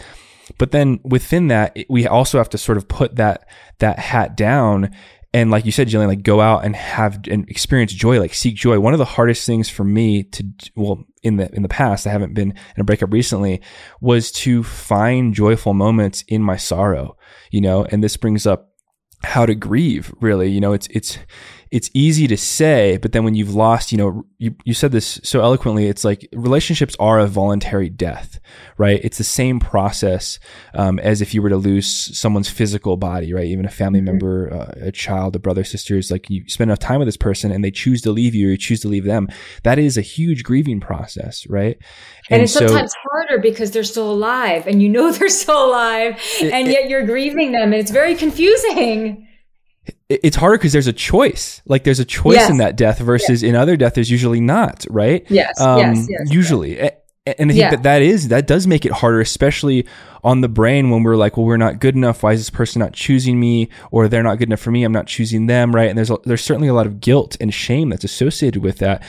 but then within that, we also have to sort of put that that hat down and like you said, Jillian, like go out and have and experience joy, like seek joy. One of the hardest things for me to, well, in the in the past, I haven't been in a breakup recently, was to find joyful moments in my sorrow. You know, and this brings up how to grieve. Really, you know, it's it's it's easy to say, but then when you've lost, you know, you, you said this so eloquently, it's like relationships are a voluntary death, right? It's the same process um, as if you were to lose someone's physical body, right? Even a family mm-hmm. member, uh, a child, a brother, sister is like you spend enough time with this person and they choose to leave you or you choose to leave them. That is a huge grieving process, right? And, and it's so, sometimes harder because they're still alive and you know they're still alive it, and yet you're grieving them and it's very confusing it's harder because there's a choice. Like there's a choice yes. in that death versus yes. in other death, there's usually not, right? Yes. Um, yes, yes usually. Yes. And I think yeah. that that is, that does make it harder, especially on the brain when we're like, well, we're not good enough. Why is this person not choosing me? Or they're not good enough for me. I'm not choosing them. Right. And there's, a, there's certainly a lot of guilt and shame that's associated with that.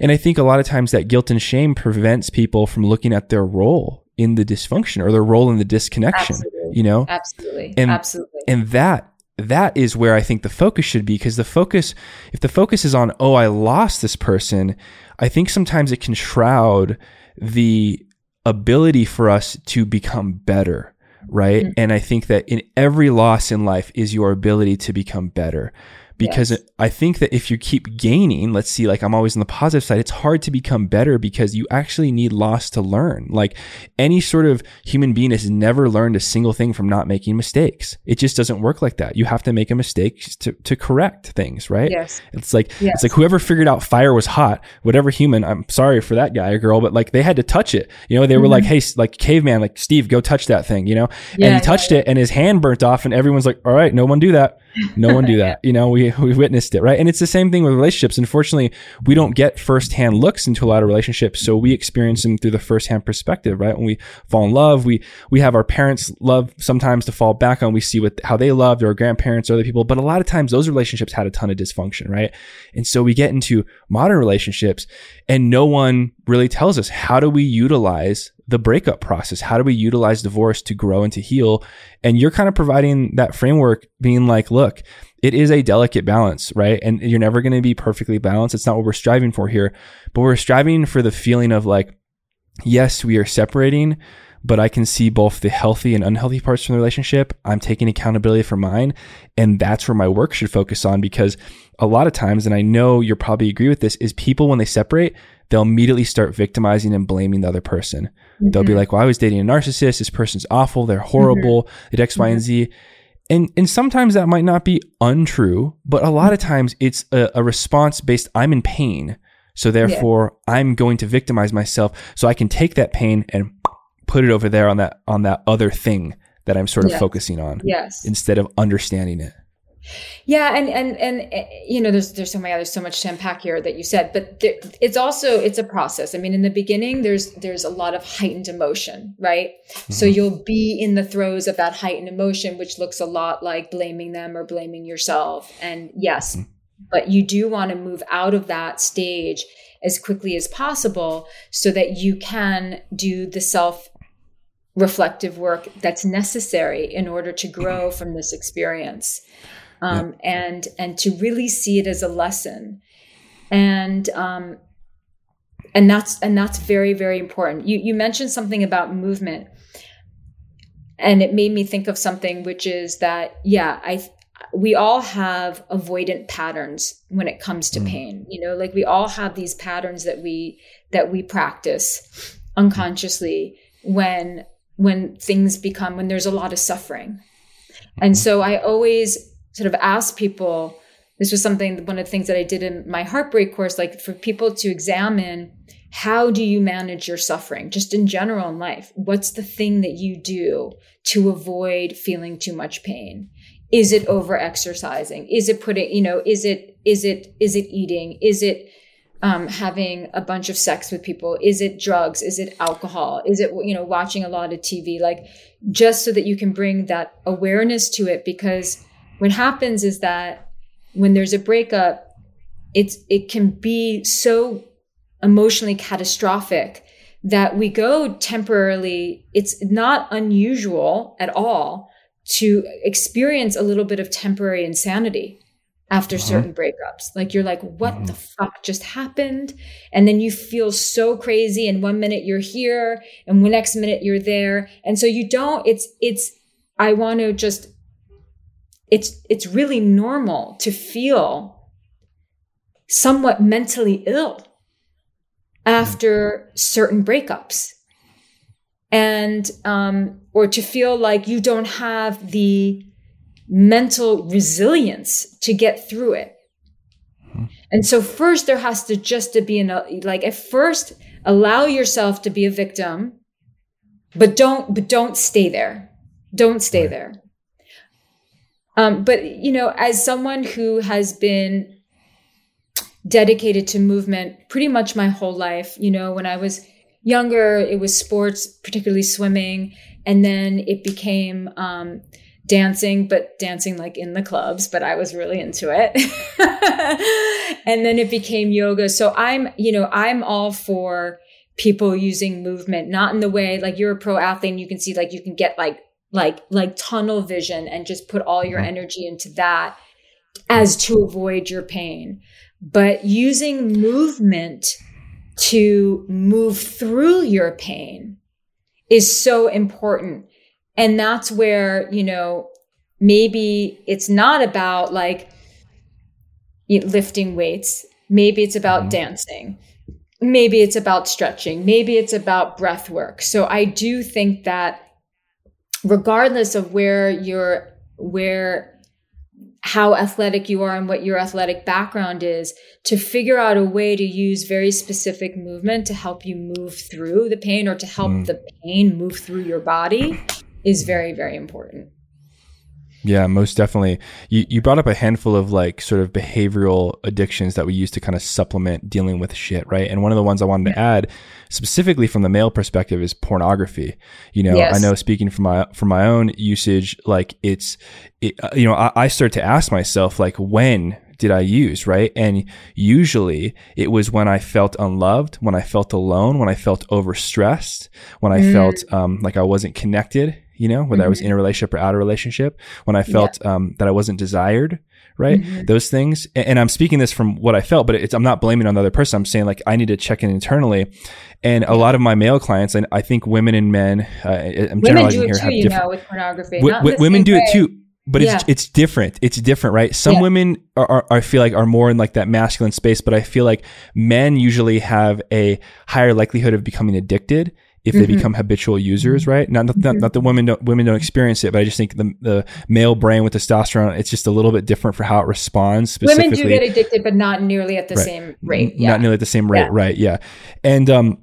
And I think a lot of times that guilt and shame prevents people from looking at their role in the dysfunction or their role in the disconnection, Absolutely. you know? Absolutely. And, Absolutely. And that that is where I think the focus should be because the focus, if the focus is on, oh, I lost this person, I think sometimes it can shroud the ability for us to become better, right? Mm-hmm. And I think that in every loss in life is your ability to become better because yes. I think that if you keep gaining, let's see, like I'm always on the positive side, it's hard to become better because you actually need loss to learn. Like any sort of human being has never learned a single thing from not making mistakes. It just doesn't work like that. You have to make a mistake to, to correct things, right? Yes. It's like, yes. it's like whoever figured out fire was hot, whatever human, I'm sorry for that guy or girl, but like they had to touch it. You know, they were mm-hmm. like, Hey, like caveman, like Steve, go touch that thing, you know? Yeah, and he touched yeah, yeah. it and his hand burnt off and everyone's like, all right, no one do that. No one do that. You know, we, we witnessed it, right? And it's the same thing with relationships. Unfortunately, we don't get firsthand looks into a lot of relationships. So we experience them through the firsthand perspective, right? When we fall in love, we, we have our parents love sometimes to fall back on. We see what, how they loved or grandparents or other people. But a lot of times those relationships had a ton of dysfunction, right? And so we get into modern relationships and no one really tells us how do we utilize the breakup process? How do we utilize divorce to grow and to heal? And you're kind of providing that framework being like, look, it is a delicate balance, right? And you're never going to be perfectly balanced. It's not what we're striving for here, but we're striving for the feeling of like, yes, we are separating, but I can see both the healthy and unhealthy parts from the relationship. I'm taking accountability for mine. And that's where my work should focus on because a lot of times, and I know you'll probably agree with this, is people when they separate, they'll immediately start victimizing and blaming the other person. Mm-hmm. They'll be mm-hmm. like, well, I was dating a narcissist. This person's awful. They're horrible. Mm-hmm. They did X, Y, and Z. And, and sometimes that might not be untrue, but a lot of mm-hmm. times it's a, a response based, I'm in pain. So therefore yeah. I'm going to victimize myself so I can take that pain and put it over there on that, on that other thing that I'm sort of yes. focusing on. Yes. Instead of understanding it. Yeah, and and and eh, you know, there's there's so many there's so much to unpack here that you said, but there, it's also it's a process. I mean, in the beginning, there's there's a lot of heightened emotion, right? Mm-hmm. So you'll be in the throes of that heightened emotion, which looks a lot like blaming them or blaming yourself. And yes, mm-hmm. but you do want to move out of that stage as quickly as possible so that you can do the self reflective work that's necessary in order to grow from this experience um, and and to really see it as a lesson. And um, and that's and that's very very important. You you mentioned something about movement. And it made me think of something which is that yeah i we all have avoidant patterns when it comes to mm. pain. You know like we all have these patterns that we that we practice unconsciously when when things become when there's a lot of suffering. And mm-hmm. so i always sort of ask people this was something one of the things that i did in my heartbreak course like for people to examine how do you manage your suffering just in general in life? What's the thing that you do to avoid feeling too much pain? Is it over exercising is it putting you know is it is it is it eating? Is it um, having a bunch of sex with people? Is it drugs? Is it alcohol? Is it you know watching a lot of tv like just so that you can bring that awareness to it because what happens is that when there's a breakup, it's it can be so emotionally catastrophic that we go temporarily. It's not unusual at all to experience a little bit of temporary insanity after uh-huh. certain breakups. Like you're like, what uh-huh. the fuck just happened? And then you feel so crazy. And one minute you're here and the next minute you're there. And so you don't, it's, it's, I want to just it's it's really normal to feel somewhat mentally ill after certain breakups and um, or to feel like you don't have the mental resilience to get through it mm-hmm. and so first there has to just to be an like at first allow yourself to be a victim but don't but don't stay there don't stay right. there um, but you know as someone who has been dedicated to movement pretty much my whole life you know when i was younger it was sports particularly swimming and then it became um, dancing but dancing like in the clubs but i was really into it. And then it became yoga. So i'm you know i'm all for people using movement, not in the way like you're a pro athlete and you can see like you can get like like like tunnel vision and just put all your mm-hmm. energy into that as to avoid your pain. But using movement to move through your pain is so important. And that's where, you know, maybe it's not about like lifting weights. Maybe it's about mm-hmm. dancing maybe it's about stretching, maybe it's about breath work. So I do think that regardless of where you're, where, how athletic you are and what your athletic background is, to figure out a way to use very specific movement to help you move through the pain or to help mm. the pain move through your body is very, very important. Yeah, most definitely. You you brought up a handful of like sort of behavioral addictions that we use to kind of supplement dealing with shit, right? And one of the ones I wanted to add specifically from the male perspective is pornography. You know, yes. I know speaking from my from my own usage, like it's, it, uh, you know, I, I start to ask myself like when did I use, right? And usually it was when I felt unloved, when I felt alone, when I felt overstressed, when I mm. felt um, like I wasn't connected, you know, whether mm-hmm. I was mm-hmm. in a relationship or out of a relationship, when I felt yeah. um, that I wasn't desired, right? Mm-hmm. Those things. And, and, I'm speaking this from what I felt, but it's, I'm not blaming on the other person. I'm saying like I need to check in internally. And a lot of my male clients, and I think women and men, uh, I'm women generalizing here, too, have different. Know, with pornography, w- women do way. it too but yeah. it's it's different. It's different, right? Some yeah. women are, are, I feel like are more in like that masculine space, but I feel like men usually have a higher likelihood of becoming addicted if they mm-hmm. become habitual users, right? Not, not, mm-hmm. not that women don't, women don't experience it, but I just think the, the male brain with testosterone, it's just a little bit different for how it responds. Women do get addicted, but not nearly at the right. same rate. Yeah. Not nearly at the same rate, yeah. right? Yeah. And, um,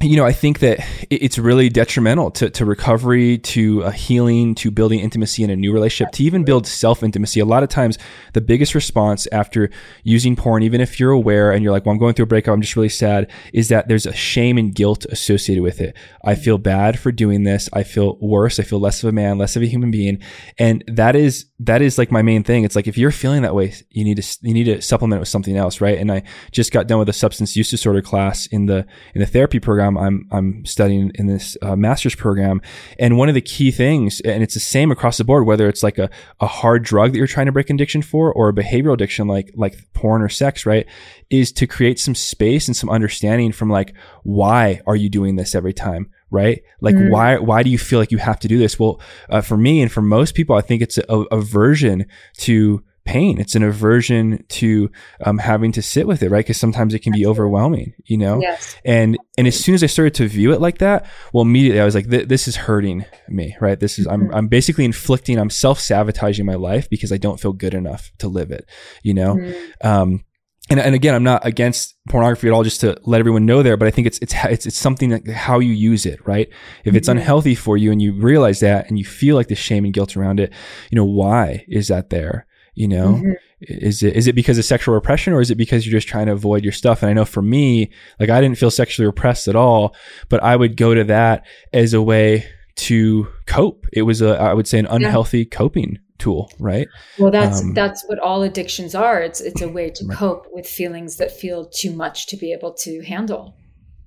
you know, I think that it's really detrimental to, to recovery, to a healing, to building intimacy in a new relationship, to even build self intimacy. A lot of times, the biggest response after using porn, even if you're aware and you're like, well, I'm going through a breakup, I'm just really sad, is that there's a shame and guilt associated with it. I feel bad for doing this. I feel worse. I feel less of a man, less of a human being. And that is, that is like my main thing. It's like, if you're feeling that way, you need to, you need to supplement it with something else, right? And I just got done with a substance use disorder class in the, in the therapy program program I'm I'm studying in this uh, master's program, and one of the key things, and it's the same across the board, whether it's like a, a hard drug that you're trying to break addiction for, or a behavioral addiction like like porn or sex, right, is to create some space and some understanding from like why are you doing this every time, right? Like mm. why why do you feel like you have to do this? Well, uh, for me and for most people, I think it's a, a aversion to pain. It's an aversion to um, having to sit with it, right? Because sometimes it can be overwhelming, you know. Yes. And and as soon as I started to view it like that, well, immediately I was like, "This is hurting me, right? This is I'm mm-hmm. I'm basically inflicting, I'm self sabotaging my life because I don't feel good enough to live it, you know." Mm-hmm. Um, and, and again, I'm not against pornography at all, just to let everyone know there, but I think it's, it's, it's, it's something that how you use it, right? If it's mm-hmm. unhealthy for you and you realize that and you feel like the shame and guilt around it, you know, why is that there? You know? Mm-hmm. is it is it because of sexual repression or is it because you're just trying to avoid your stuff? And i know for me like i didn't feel sexually repressed at all but i would go to that as a way to cope. It was a i would say an unhealthy yeah. coping tool right? Well that's um, that's what all addictions are. It's it's a way to right. cope with feelings that feel too much to be able to handle.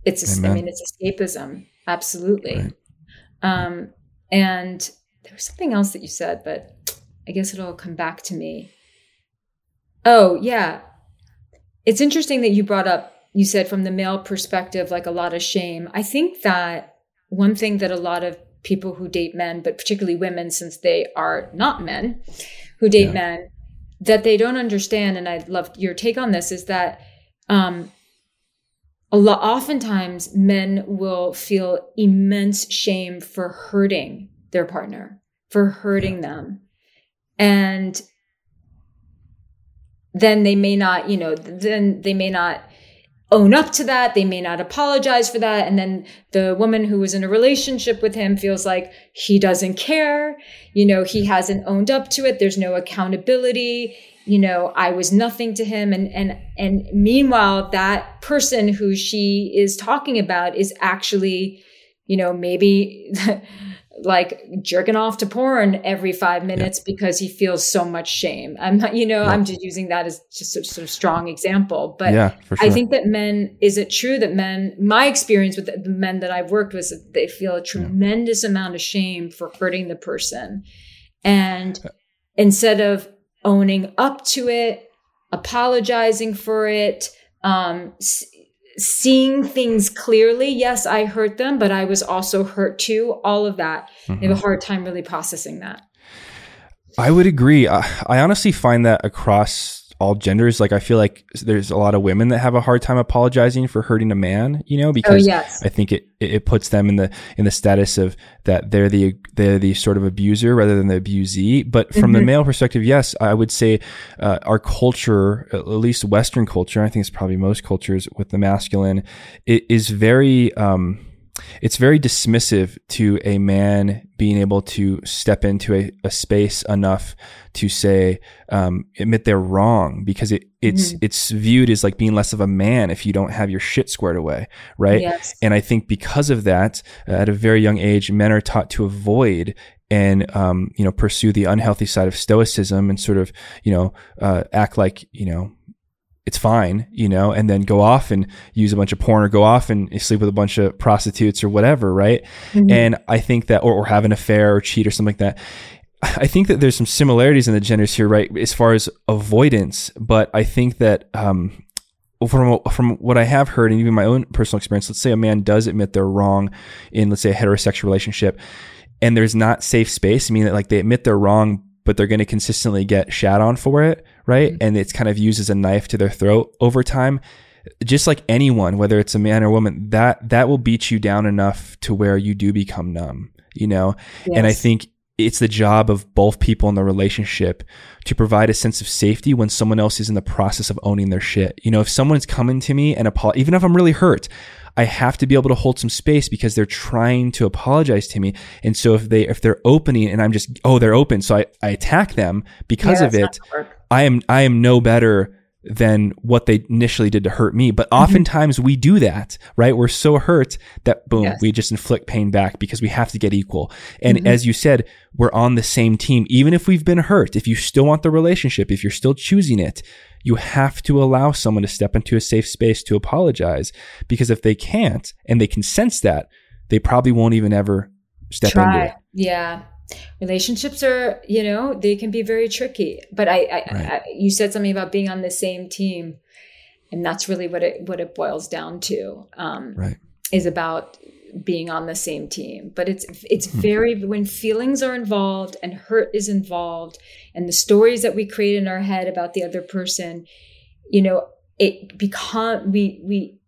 It's a, i mean it's escapism. Absolutely. Right. um and there was something else that you said but I guess it'll come back to me. Oh, yeah. It's interesting that you brought up, you said from the male perspective, like a lot of shame. I think that one thing that a lot of people who date men, but particularly women, since they are not men who date yeah. men, that they don't understand, and I'd love your take on this, is that um, a lot oftentimes men will feel immense shame for hurting their partner, for hurting them. And then they may not, you know, then they may not own up to that. They may not apologize for that. And then the woman who was in a relationship with him feels like he doesn't care. You know, he hasn't owned up to it. There's no accountability. You know, I was nothing to him. And, and, and meanwhile, that person who she is talking about is actually, you know, maybe like jerking off to porn every five minutes yeah. because he feels so much shame. I'm not, you know, yeah. I'm just using that as just a sort of strong example. But yeah, sure. I think that men, is it true that men, my experience with the men that I've worked with, they feel a tremendous amount of shame for hurting the person. And instead of owning up to it, apologizing for it, um, seeing things clearly. Yes, I hurt them, but I was also hurt too. All of that. Mm-hmm. They have a mm-hmm. hard time really processing that. I would agree. I, I honestly find that across all genders. Like I feel like there's a lot of women that have a hard time apologizing for hurting a man, you know, oh, because oh, yes. I think it, it puts them in the in the status of that they're the they're the sort of abuser rather than the abusee. But from mm-hmm. the male perspective, yes, I would say uh, our culture, at least Western culture, I think it's probably most cultures with the masculine, it is very um, it's very dismissive to a man being able to step into a, a space enough to say um, admit they're wrong because it it's mm-hmm. it's viewed as like being less of a man if you don't have your shit squared away right yes. and i think because of that uh, at a very young age men are taught to avoid and um, you know pursue the unhealthy side of stoicism and sort of you know uh, act like you know it's fine, you know, and then go off and use a bunch of porn or go off and sleep with a bunch of prostitutes or whatever, right? Mm-hmm. And I think that, or, or have an affair or cheat or something like that. I think that there's some similarities in the genders here, right, as far as avoidance. But I think that um, from from what I have heard and even my own personal experience, let's say a man does admit they're wrong in, let's say, a heterosexual relationship, and there's not safe space. I mean, that like they admit they're wrong, but they're going to consistently get shat on for it, right? Mm-hmm. And it's kind of used as a knife to their throat over time. Just like anyone, whether it's a man or woman, that that will beat you down enough to where you do become numb, you know. Yes. And I think it's the job of both people in the relationship to provide a sense of safety when someone else is in the process of owning their shit. You know, if someone's coming to me and apologize, even if I'm really hurt, I have to be able to hold some space because they're trying to apologize to me. And so if they, if they're opening and I'm just, oh, they're open. So I, I attack them because yeah, of it. I am, I am no better than what they initially did to hurt me. But mm-hmm. oftentimes we do that, right? We're so hurt that boom, yes. we just inflict pain back because we have to get equal. And mm-hmm. as you said, we're on the same team. Even if we've been hurt, if you still want the relationship, if you're still choosing it, you have to allow someone to step into a safe space to apologize because if they can't and they can sense that, they probably won't even ever step Try. into it. Yeah. Relationships are, you know, they can be very tricky. But I, I, right. I, you said something about being on the same team, and that's really what it what it boils down to. Um, right. Is about being on the same team but it's it's hmm. very when feelings are involved and hurt is involved and the stories that we create in our head about the other person you know it become we we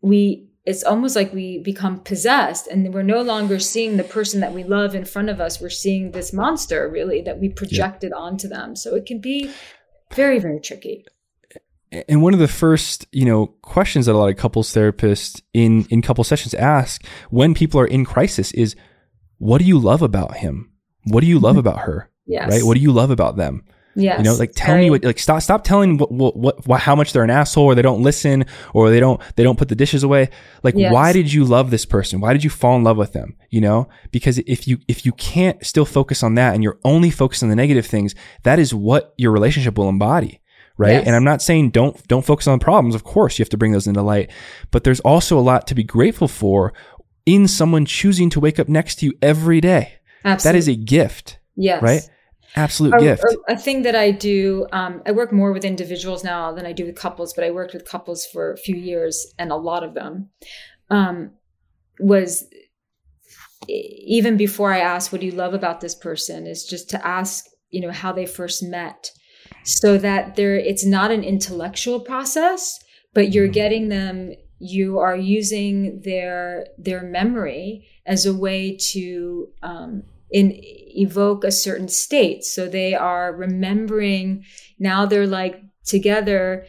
we it's almost like we become possessed and we're no longer seeing the person that we love in front of us. We're seeing this monster really that we projected yeah. onto them. So it can be very very tricky. And one of the first you know questions that a lot of couples therapists in in couple sessions ask when people are in crisis is what do you love about him? What do you love mm-hmm. about her? Yes. right? What do you love about them Yes, you know, like tell me what, like stop, stop telling what, what, what, how much they're an asshole or they don't listen or they don't, they don't put the dishes away. Like, yes. why did you love this person? Why did you fall in love with them? You know, because if you, if you can't still focus on that and you're only focused on the negative things, that is what your relationship will embody right? Yes. And I'm not saying don't don't focus on problems. Of course, you have to bring those into light, but there's also a lot to be grateful for in someone choosing to wake up next to you every day. Absolutely. That is a gift. Yes. Right? Absolute a, gift. A, a, thing that I do, um, I work more with individuals now than I do with couples, but I worked with couples for a few years, and a lot of them um, was even before I ask, "What do you love about this person?" is just to ask, you know, how they first met so that there it's not an intellectual process, but you're getting them you are using their their memory as a way to um, in evoke a certain state so they are remembering now they're like together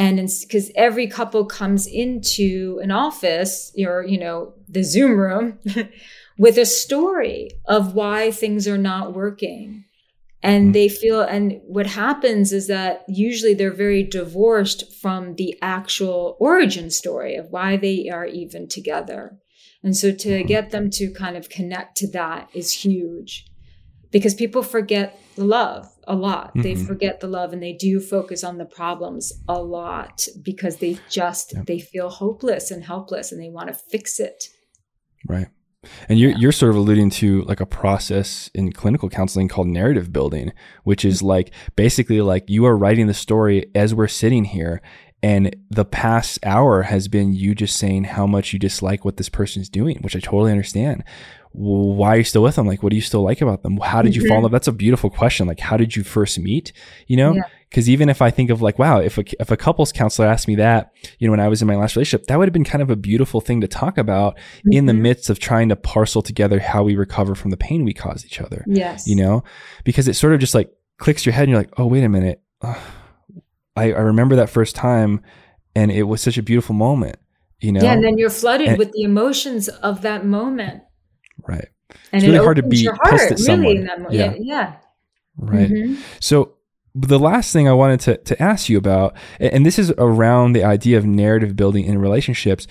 and because every couple comes into an office or you know the zoom room with a story of why things are not working and mm-hmm. they feel and what happens is that usually they're very divorced from the actual origin story of why they are even together and so to mm-hmm. get them to kind of connect to that is huge because people forget the love a lot mm-hmm. they forget the love and they do focus on the problems a lot because they just yep. they feel hopeless and helpless and they want to fix it right and you're, yeah. you're sort of alluding to like a process in clinical counseling called narrative building, which is like basically like you are writing the story as we're sitting here. And the past hour has been you just saying how much you dislike what this person is doing, which I totally understand why are you still with them? Like, what do you still like about them? How did you mm-hmm. fall in love? That's a beautiful question. Like, how did you first meet? You know, because yeah. even if I think of like, wow, if a, if a couples counselor asked me that, you know, when I was in my last relationship, that would have been kind of a beautiful thing to talk about mm-hmm. in the mm-hmm. midst of trying to parcel together how we recover from the pain we cause each other. Yes. You know, because it sort of just like clicks your head and you're like, oh, wait a minute. I, I remember that first time and it was such a beautiful moment, you know? Yeah. And then you're flooded and, with the emotions of that moment Right. And it's really it hard to be pissed at someone. yeah. yeah. Right. Mm-hmm. So the last thing I wanted to, to ask you about, and this is around the idea of narrative building in relationships,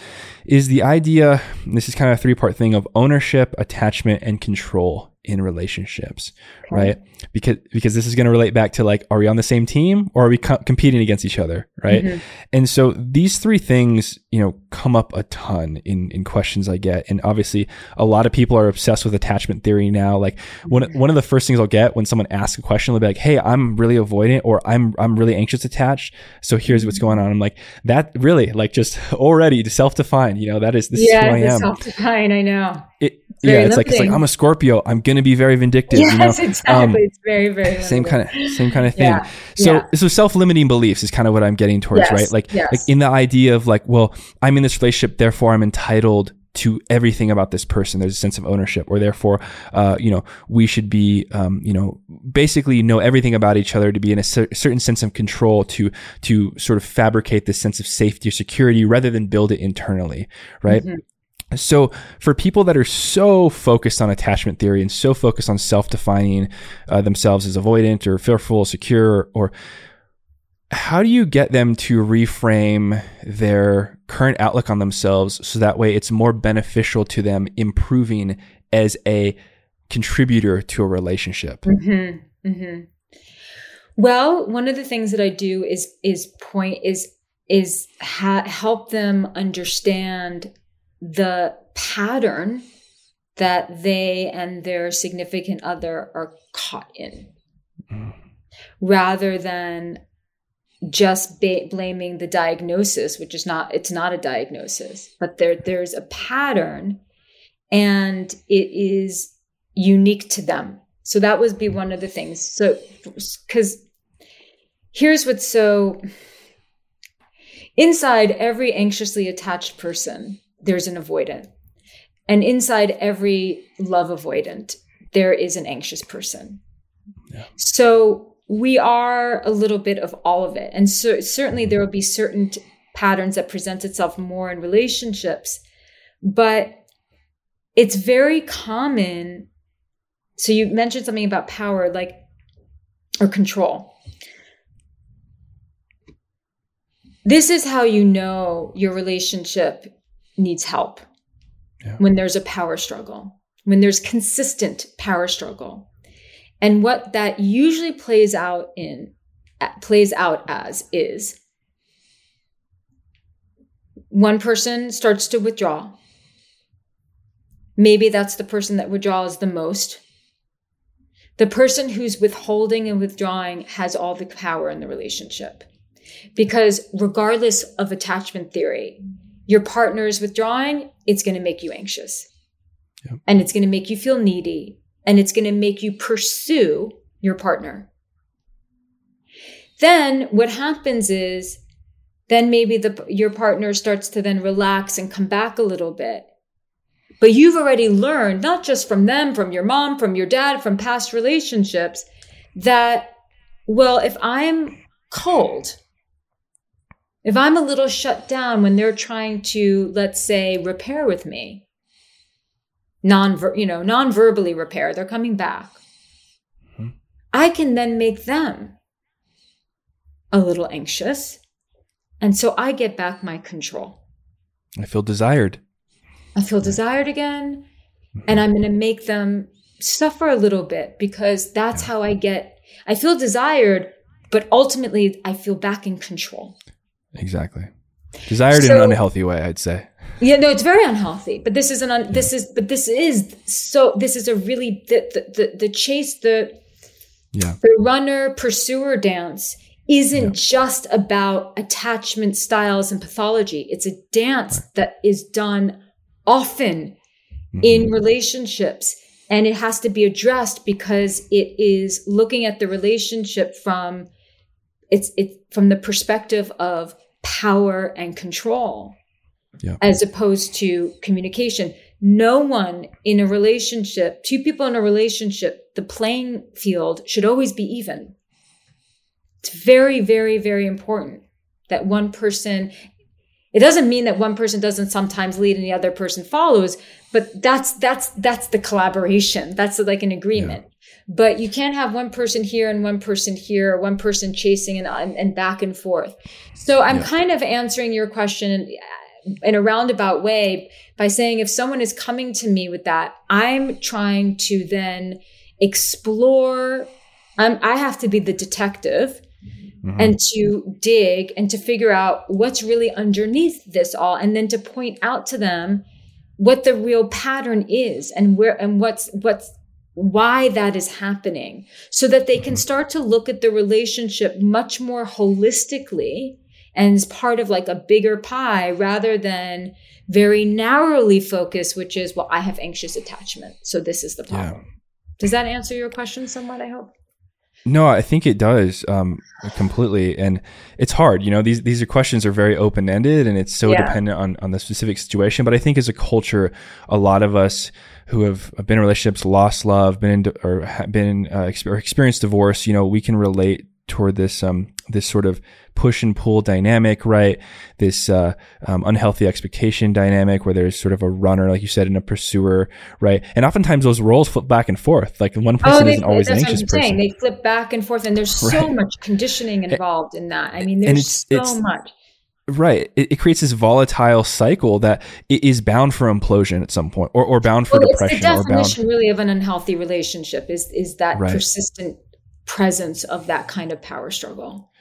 is the idea, this is kind of a three part thing of ownership, attachment, and control in relationships, okay. right? Because because this is going to relate back to like, are we on the same team or are we co- competing against each other, right? Mm-hmm. And so these three things, you know, come up a ton in in questions I get, and obviously a lot of people are obsessed with attachment theory now. Like one mm-hmm. one of the first things I'll get when someone asks a question, they'll be like, "Hey, I'm really avoidant, or I'm I'm really anxious attached. So here's what's mm-hmm. going on." I'm like, that really like just already self defined. You know, that is this yeah, is who I am. Self defined. I know. It, yeah, it's limiting. like it's like I'm a Scorpio. I'm gonna be very vindictive. Yes, you know? exactly. Um, it's very very same kind of same kind of thing. Yeah. So yeah. so self limiting beliefs is kind of what I'm getting towards, yes. right? Like yes. like in the idea of like, well, I'm in this relationship, therefore I'm entitled to everything about this person. There's a sense of ownership, or therefore, uh, you know, we should be, um, you know, basically know everything about each other to be in a cer- certain sense of control to to sort of fabricate this sense of safety or security rather than build it internally, right? Mm-hmm. So, for people that are so focused on attachment theory and so focused on self-defining uh, themselves as avoidant or fearful, secure, or, or how do you get them to reframe their current outlook on themselves so that way it's more beneficial to them improving as a contributor to a relationship? Mm-hmm, mm-hmm. Well, one of the things that I do is is point is is ha- help them understand the pattern that they and their significant other are caught in mm. rather than just ba- blaming the diagnosis which is not it's not a diagnosis but there there's a pattern and it is unique to them so that would be one of the things so cuz here's what's so inside every anxiously attached person there's an avoidant. And inside every love avoidant, there is an anxious person. Yeah. So we are a little bit of all of it. And so certainly there will be certain t- patterns that present itself more in relationships, but it's very common. So you mentioned something about power, like, or control. This is how you know your relationship needs help yeah. when there's a power struggle, when there's consistent power struggle. And what that usually plays out in plays out as is one person starts to withdraw. Maybe that's the person that withdraws the most. The person who's withholding and withdrawing has all the power in the relationship. Because regardless of attachment theory, your partner is withdrawing, it's going to make you anxious. Yep. And it's going to make you feel needy. And it's going to make you pursue your partner. then what happens is then maybe the your partner starts to then relax and come back a little bit but you've already learned not just from them from your mom from your dad from past relationships that well if i'm cold if i'm a little shut down when they're trying to let's say repair with me non you know non-verbally repair they're coming back mm-hmm. i can then make them a little anxious. And so I get back my control. I feel desired. I feel desired again. And I'm going to make them suffer a little bit because that's how I get, I feel desired, but ultimately I feel back in control. Exactly. Desired so, in an unhealthy way, I'd say. Yeah, no, it's very unhealthy. But this is an, un, this is, but this is so, this is a really, the, the, the, the chase, the, yeah. the runner pursuer dance isn't yeah. just about attachment styles and pathology. It's a dance right. that is done often mm-hmm. in relationships. And it has to be addressed because it is looking at the relationship from it's it from the perspective of power and control yeah. as opposed to communication. No one in a relationship, two people in a relationship, the playing field should always be even. It's very, very, very important that one person, it doesn't mean that one person doesn't sometimes lead and the other person follows, but that's, that's, that's the collaboration. That's like an agreement. Yeah. But you can't have one person here and one person here, or one person chasing and, and, and back and forth. So I'm yeah. kind of answering your question in a roundabout way by saying if someone is coming to me with that, I'm trying to then explore. I'm, I have to be the detective mm-hmm. and to dig and to figure out what's really underneath this all and then to point out to them what the real pattern is and where and what's what's why that is happening so that they can mm-hmm. start to look at the relationship much more holistically and as part of like a bigger pie rather than very narrowly focused which is well i have anxious attachment so this is the problem yeah. does that answer your question somewhat i hope no, I think it does um, completely, and it's hard. You know, these these are questions are very open ended, and it's so yeah. dependent on on the specific situation. But I think as a culture, a lot of us who have been in relationships, lost love, been in or been uh, or experienced divorce, you know, we can relate toward this um this sort of push and pull dynamic, right? This uh, um, unhealthy expectation dynamic where there's sort of a runner, like you said, and a pursuer, right? And oftentimes those roles flip back and forth. Like one person oh, isn't always an anxious person. Saying. They flip back and forth, and there's so right. much conditioning involved in that. I mean, there's it's, so it's, much. Right. It, it, creates this volatile cycle that is bound for implosion at some point or, or bound for well, depression. It's the definition bound... really of an unhealthy relationship is, is that right. persistent presence of that kind of power struggle.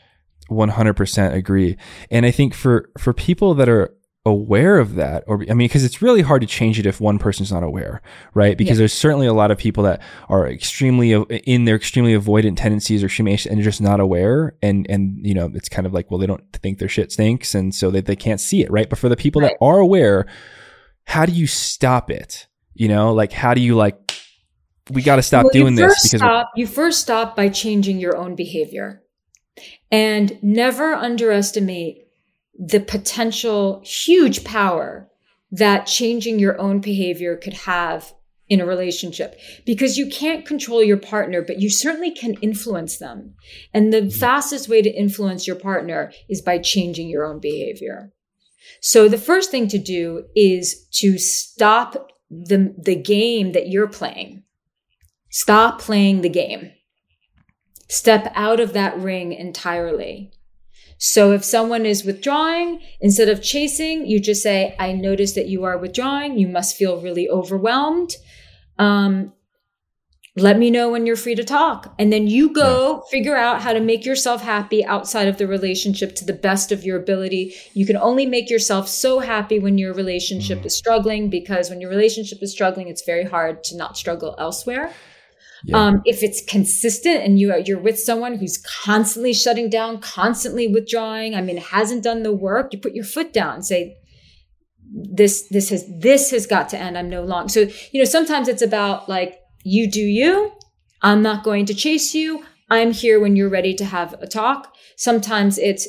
100% agree. And I think for for people that are aware of that or i mean because it's really hard to change it if one person's not aware right because yeah. there's certainly a lot of people that are extremely in their extremely avoidant tendencies or extremely and just not aware and and you know it's kind of like well they don't think their shit stinks and so they, they can't see it right but for the people right. that are aware how do you stop it you know like how do you like we got to stop well, doing this because stop, you first stop by changing your own behavior and never underestimate the potential huge power that changing your own behavior could have in a relationship because you can't control your partner, but you certainly can influence them. And the mm-hmm. fastest way to influence your partner is by changing your own behavior. So the first thing to do is to stop the, the game that you're playing. Stop playing the game. Step out of that ring entirely. So if someone is withdrawing, instead of chasing, you just say, I notice that you are withdrawing. You must feel really overwhelmed. Um, let me know when you're free to talk. And then you go figure out how to make yourself happy outside of the relationship to the best of your ability. You can only make yourself so happy when your relationship mm. is struggling because when your relationship is struggling, it's very hard to not struggle elsewhere. Yeah. Um, if it's consistent and you you're with someone who's constantly shutting down, constantly withdrawing, I mean, hasn't done the work, you put your foot down and say, this, this has, this has got to end. I'm no longer. So, you know, sometimes it's about like, you do you. I'm not going to chase you. I'm here when you're ready to have a talk. Sometimes it's,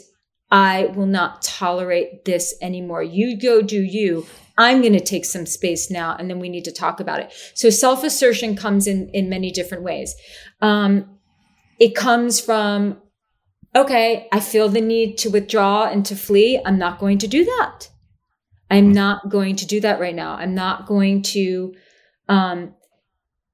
I will not tolerate this anymore. You go do you. I'm going to take some space now and then we need to talk about it. So self assertion comes in, in many different ways. Um, it comes from, okay, I feel the need to withdraw and to flee. I'm not going to do that. I'm not going to do that right now. I'm not going to, um,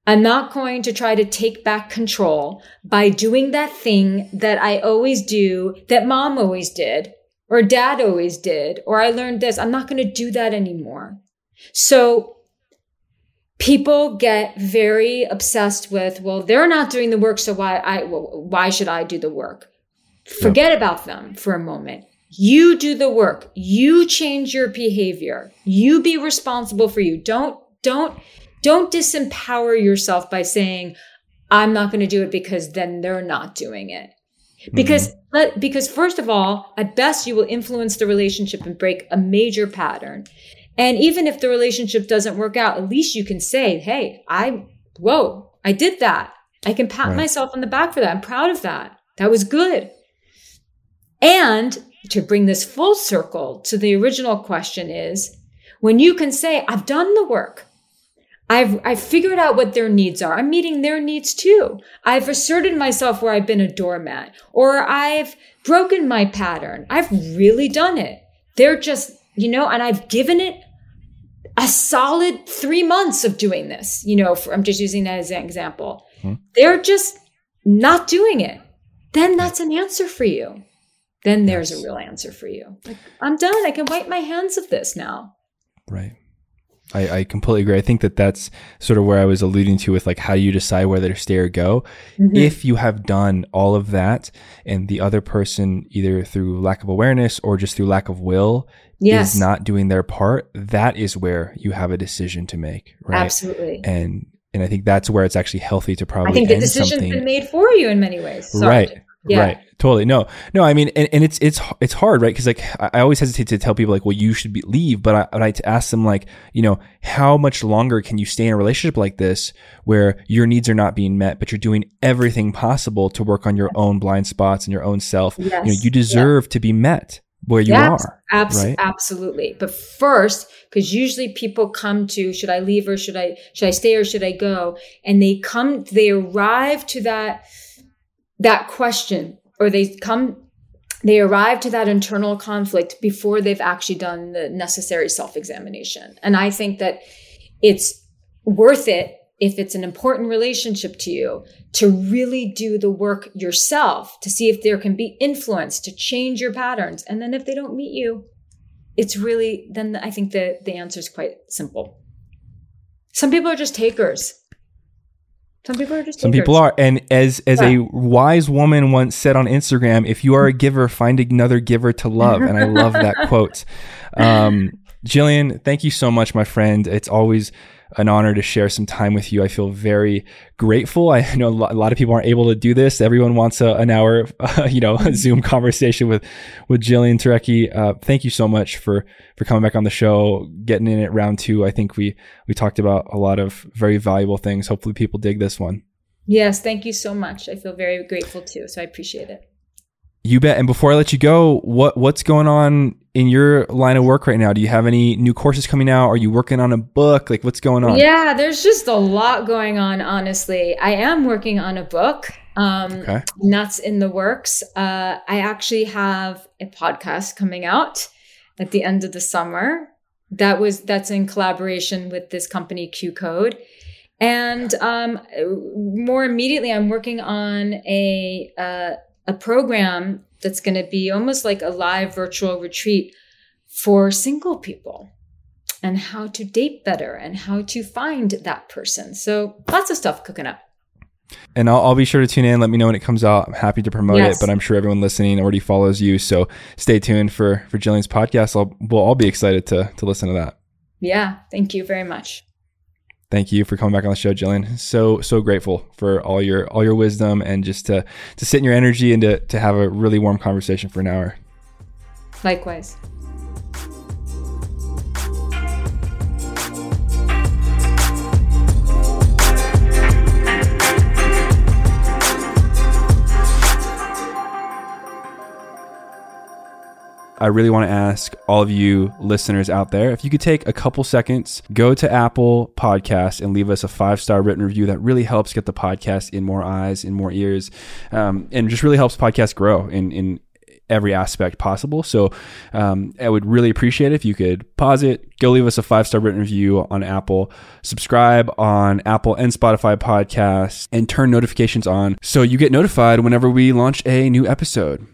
I'm not going to try to take back control by doing that thing that I always do, that mom always did, or dad always did, or I learned this. I'm not going to do that anymore. So people get very obsessed with, well, they're not doing the work. So why I, why should I do the work? Forget yep. about them for a moment. You do the work. You change your behavior. You be responsible for you. Don't, don't, don't disempower yourself by saying, I'm not going to do it because then they're not doing it. Because, mm-hmm. because first of all, at best, you will influence the relationship and break a major pattern. And even if the relationship doesn't work out, at least you can say, Hey, I, whoa, I did that. I can pat right. myself on the back for that. I'm proud of that. That was good. And to bring this full circle to the original question is when you can say, I've done the work. I've, I've figured out what their needs are. I'm meeting their needs too. I've asserted myself where I've been a doormat or I've broken my pattern. I've really done it. They're just, you know, and I've given it a solid three months of doing this. You know, for, I'm just using that as an example. Hmm. They're just not doing it. Then that's an answer for you then there's yes. a real answer for you. Like, I'm done. I can wipe my hands of this now. Right. I, I completely agree. I think that that's sort of where I was alluding to with like how you decide whether to stay or go. Mm-hmm. If you have done all of that and the other person, either through lack of awareness or just through lack of will, yes. is not doing their part, that is where you have a decision to make. Right. Absolutely. And and I think that's where it's actually healthy to probably. I think the decision's something. been made for you in many ways. Sorry. Right. Yeah. Right. Totally. No, no, I mean, and, and it's, it's, it's hard, right? Cause like, I always hesitate to tell people like, well, you should be, leave, but I, but I to ask them like, you know, how much longer can you stay in a relationship like this where your needs are not being met, but you're doing everything possible to work on your own blind spots and your own self. Yes. You know, you deserve yeah. to be met where you yes, are. Abs- right? Absolutely. But first, because usually people come to, should I leave or should I, should I stay or should I go? And they come, they arrive to that, that question or they come they arrive to that internal conflict before they've actually done the necessary self-examination. And i think that it's worth it if it's an important relationship to you to really do the work yourself to see if there can be influence to change your patterns. And then if they don't meet you it's really then i think the the answer is quite simple. Some people are just takers some people are just some people are, and as as yeah. a wise woman once said on Instagram, if you are a giver, find another giver to love, and I love that quote. Um, Jillian, thank you so much, my friend. It's always an honor to share some time with you. I feel very grateful. I know a lot of people aren't able to do this. Everyone wants a, an hour, uh, you know, Zoom conversation with with Jillian Turecki. Uh, thank you so much for for coming back on the show, getting in at round two. I think we we talked about a lot of very valuable things. Hopefully, people dig this one. Yes, thank you so much. I feel very grateful too. So I appreciate it. You bet. And before I let you go, what what's going on in your line of work right now? Do you have any new courses coming out? Are you working on a book? Like what's going on? Yeah, there's just a lot going on, honestly. I am working on a book. Um okay. that's in the works. Uh I actually have a podcast coming out at the end of the summer. That was that's in collaboration with this company QCODE. And um, more immediately, I'm working on a uh, a program that's going to be almost like a live virtual retreat for single people and how to date better and how to find that person. So lots of stuff cooking up. And I'll, I'll, be sure to tune in. Let me know when it comes out. I'm happy to promote yes. it, but I'm sure everyone listening already follows you. So stay tuned for for Jillian's podcast. I'll, we'll all be excited to to listen to that. Yeah, thank you very much. Thank you for coming back on the show, Jillian. So so grateful for all your all your wisdom and just to to sit in your energy and to to have a really warm conversation for an hour. Likewise. I really want to ask all of you listeners out there if you could take a couple seconds, go to Apple Podcast and leave us a five star written review. That really helps get the podcast in more eyes, in more ears, um, and just really helps podcast grow in in every aspect possible. So um, I would really appreciate it if you could pause it, go leave us a five star written review on Apple, subscribe on Apple and Spotify podcasts, and turn notifications on so you get notified whenever we launch a new episode.